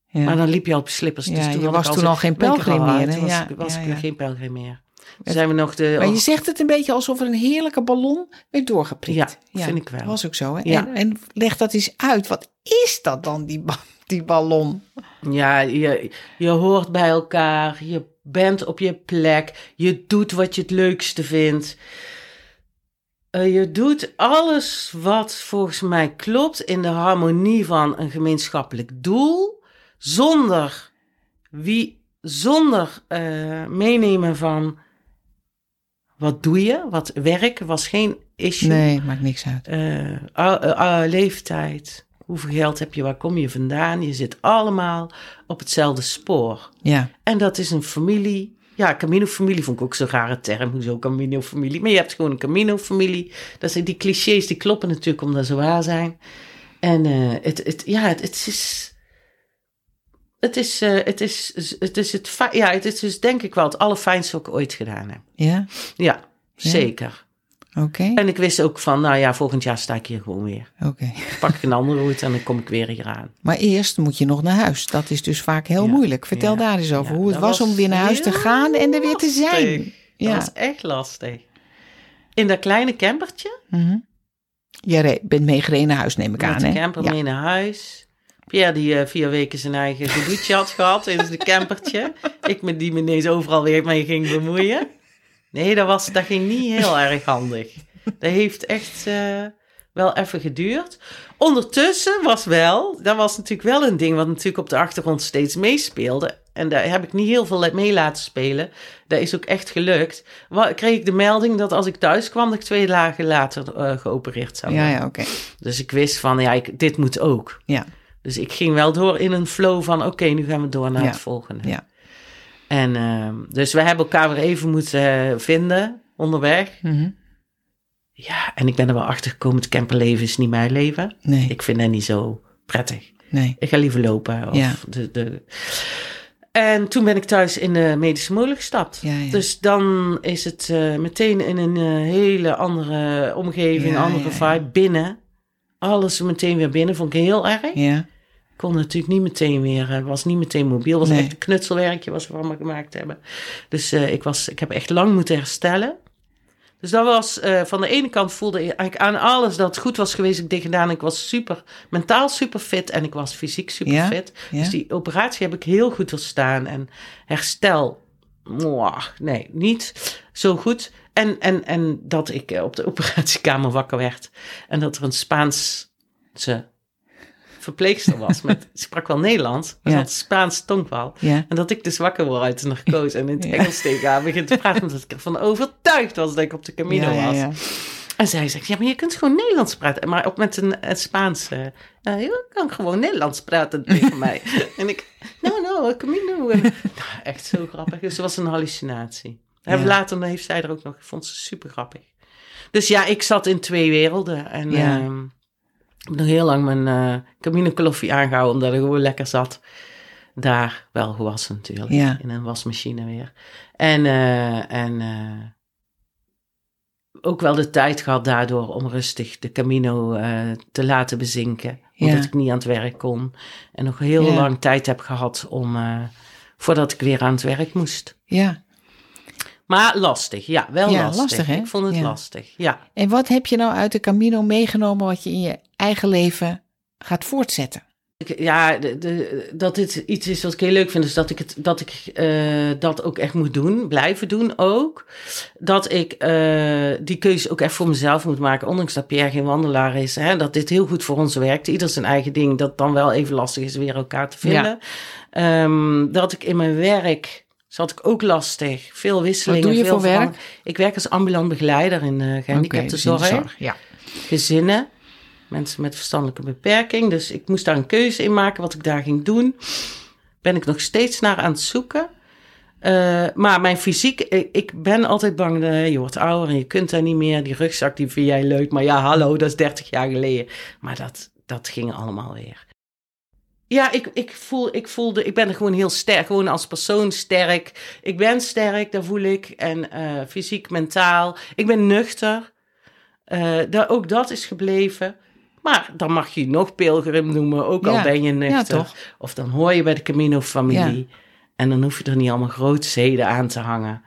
ja. Maar dan liep je al op slippers. Ja, dus toen je was toen al geen pelgrim meer? Toen was, was ik geen pelgrim meer. Toen zijn we nog de... Maar je zegt het een beetje alsof er een heerlijke ballon werd doorgeprikt. Ja, vind ik wel. Dat was ook zo, hè? En, en leg dat eens uit. Wat is dat dan, die, die ballon? Ja, je, je hoort bij elkaar. Je bent op je plek. Je doet wat je het leukste vindt. Eh, je doet alles wat volgens mij klopt in de harmonie van een gemeenschappelijk doel, zonder, wie, zonder eh, meenemen van wat doe je, wat werk was geen issue. Nee, maakt niks uit. Eh, leeftijd, hoeveel geld heb je, waar kom je vandaan? Je zit allemaal op hetzelfde spoor. Ja, En dat is een familie. Ja, Camino-familie vond ik ook zo'n rare term. Hoezo Camino-familie? Maar je hebt gewoon een Camino-familie. Dat zijn die clichés, die kloppen natuurlijk omdat ze waar zijn. En eh, het, het, ja, het, het is... Het is, eh, het is, het is het, ja, het is dus denk ik wel het allerfijnste wat ik ooit gedaan heb. ja, Ja, zeker. Oké, En ik wist ook van, nou ja, volgend jaar sta ik hier gewoon weer. oké. Pak ik een andere route en dan kom ik weer hier aan. Maar eerst moet je nog naar huis. Dat is dus vaak heel Ja, moeilijk. Vertel ja, daar eens over ja, hoe het was, om weer naar huis te gaan en er weer te zijn. lastig. Ja. Dat was echt lastig. In dat kleine campertje, Mhm. Je re- bent meegereden naar huis, neem ik met aan. de Hè? camper ja. mee naar huis. Pierre die eh, vier weken zijn eigen gedoetje had gehad in zijn campertje. Ik met die me ineens overal weer mee ging bemoeien. Nee, dat, was, dat ging niet heel erg handig. Dat heeft echt eh, wel even geduurd. Ondertussen was wel, dat was natuurlijk wel een ding wat natuurlijk op de achtergrond steeds meespeelde. En daar heb ik niet heel veel mee laten spelen. Dat is ook echt gelukt. Wa- kreeg ik de melding dat als ik thuis kwam, dat ik twee dagen later eh, geopereerd zou Ja, worden. ja, oké. Dus ik wist van, ja, ik, dit moet ook. Ja, Dus ik ging wel door in een flow van, oké, nu gaan we door naar Ja. het volgende. ja. En ehm, dus we hebben elkaar weer even moeten eh, vinden onderweg. Mhm. Ja, en ik ben er wel achter gekomen, het camperleven is niet mijn leven. Nee, Ik vind dat niet zo prettig. nee. Ik ga liever lopen. Of Ja. de, de... En toen ben ik thuis in de medische molen gestapt. Ja, ja. Dus dan is het eh, meteen in een eh, hele andere omgeving, andere vibe. Binnen. Alles meteen weer binnen, vond ik heel erg. Ja, kon natuurlijk niet meteen weer, eh, was niet meteen mobiel. was Nee. echt een knutselwerkje wat we allemaal gemaakt hebben. Dus eh, ik, was, ik heb echt lang moeten herstellen. Dus dat was, eh, van de ene kant voelde ik eigenlijk aan alles dat het goed was geweest. Ik dit gedaan. Ik was super, mentaal super fit en ik was fysiek super Ja, fit. ja. Dus die operatie heb ik heel goed doorstaan. En herstel, mwah, nee, niet zo goed. En, en, en dat ik op de operatiekamer wakker werd. En dat er een Spaanse verpleegster was. Met, ze sprak wel Nederlands, maar Ja. ze had Spaans tongval. ja. En dat ik dus wakker word uit de narcose en in het. Engels tegen haar begin te praten. Omdat ik ervan overtuigd was dat ik op de Camino was. En zij zegt, ja, maar je kunt gewoon Nederlands praten. Maar ook met een, een Spaanse... eh, je kan gewoon Nederlands praten tegen mij. En ik, no, no, Camino. En, nou, echt zo grappig. Dus het was een hallucinatie. En later heeft zij er ook nog... Ik vond ze super grappig. Dus ja, ik zat in twee werelden. En Ja. ehm, ik heb nog heel lang mijn eh Camino koffie aangehouden. Omdat ik gewoon lekker zat. Daar wel gewassen natuurlijk. Ja. In een wasmachine weer. En, eh, en eh, ook wel de tijd gehad daardoor om rustig de Camino te laten bezinken. Omdat Ja. ik niet aan het werk kon. En nog heel Ja. lang tijd heb gehad om, voordat ik weer aan het werk moest. ja. Maar lastig, ja, wel Ja, lastig. lastig, hè? Ik vond het Ja. lastig, ja. En wat heb je nou uit de Camino meegenomen wat je in je eigen leven gaat voortzetten? Ja, de, de- dat dit iets is wat ik heel leuk vind, is dat ik, het, dat, ik eh, dat ook echt moet doen, blijven doen ook. Dat ik eh, die keuze ook echt voor mezelf moet maken, ondanks dat Pierre geen wandelaar is. Hè, dat dit heel goed voor ons werkt. Ieder zijn eigen ding, dat dan wel even lastig is weer elkaar te vinden. Ehm, dat ik in mijn werk zat ik ook lastig. Veel wisselingen. Wat doe je veel voor werk? Ik werk als ambulant begeleider in uh, gehandicaptenzorg. Dus de Ja. gezinnen, mensen met verstandelijke beperking. Dus ik moest daar een keuze in maken wat ik daar ging doen. Ben ik nog steeds naar aan het zoeken. Eh, maar mijn fysiek, ik, ben altijd bang, dat je wordt ouder en je kunt daar niet meer. Die rugzak die vind jij leuk, maar ja, hallo, dat is 30 jaar geleden. Maar dat, dat ging allemaal weer. Ja, ik, ik, voel, ik voelde, ik ben er gewoon heel sterk, gewoon als persoon sterk. Ik ben sterk, dat voel ik. En eh, fysiek, mentaal. Ik ben nuchter. Dat, ook dat is gebleven. Maar dan mag je nog pilgrim noemen, ook al ben je nuchter. ja? Of dan hoor je bij de Camino-familie. En dan hoef je er niet allemaal grootheden aan te hangen.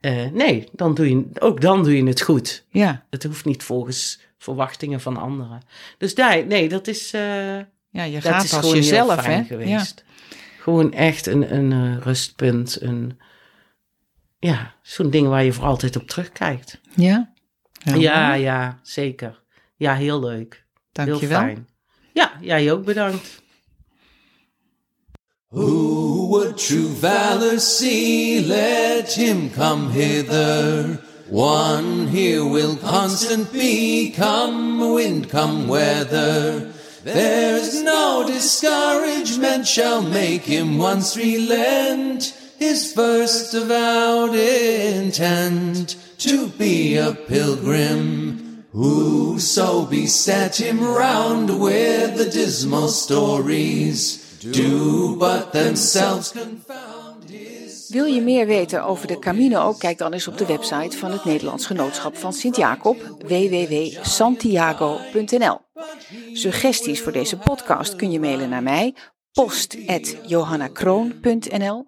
Eh, nee, dan doe je, ook dan doe je het goed. Ja. Het hoeft niet volgens verwachtingen van anderen. Dus daar, nee, dat is, ja, je dat gaat is als gewoon jezelf, heel fijn hè? geweest. Gewoon echt een, een eh, rustpunt. Een, ja, zo'n ding waar je voor altijd op terugkijkt. Ja. ja. Ja, ja, zeker. Ja, heel leuk. Dankjewel. Heel fijn. Ja, jij ook bedankt. Who would true valor see? Let him come hither. One here will constant be, come wind, come weather. There's no discouragement shall make him once relent his first avowed intent to be a pilgrim. Whoso beset him round with the dismal stories do but themselves confound. Wil je meer weten over de Camino? Kijk dan eens op de website van het Nederlands Genootschap van Sint-Jacob, www.santiago.nl. Suggesties voor deze podcast kun je mailen naar mij, post.johannakroon.nl.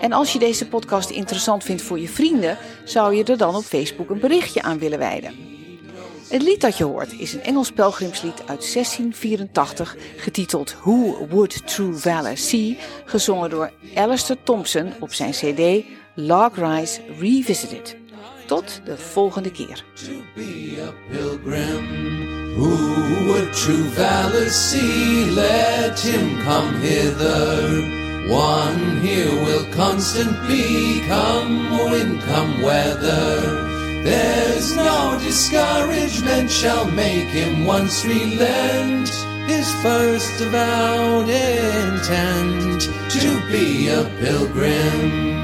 En als je deze podcast interessant vindt voor je vrienden, zou je er dan op Facebook een berichtje aan willen wijden. Het lied dat je hoort is een Engels pelgrimslied uit 1684, getiteld Who Would True Valor See, gezongen door Alistair Thompson op zijn CD Log Rise Revisited. Tot de volgende keer. to be a pilgrim. Who would true valor see? Let him come hither. One here will constant be, come wind, come weather. There's no discouragement shall make him once relent his first avowed intent to be a pilgrim.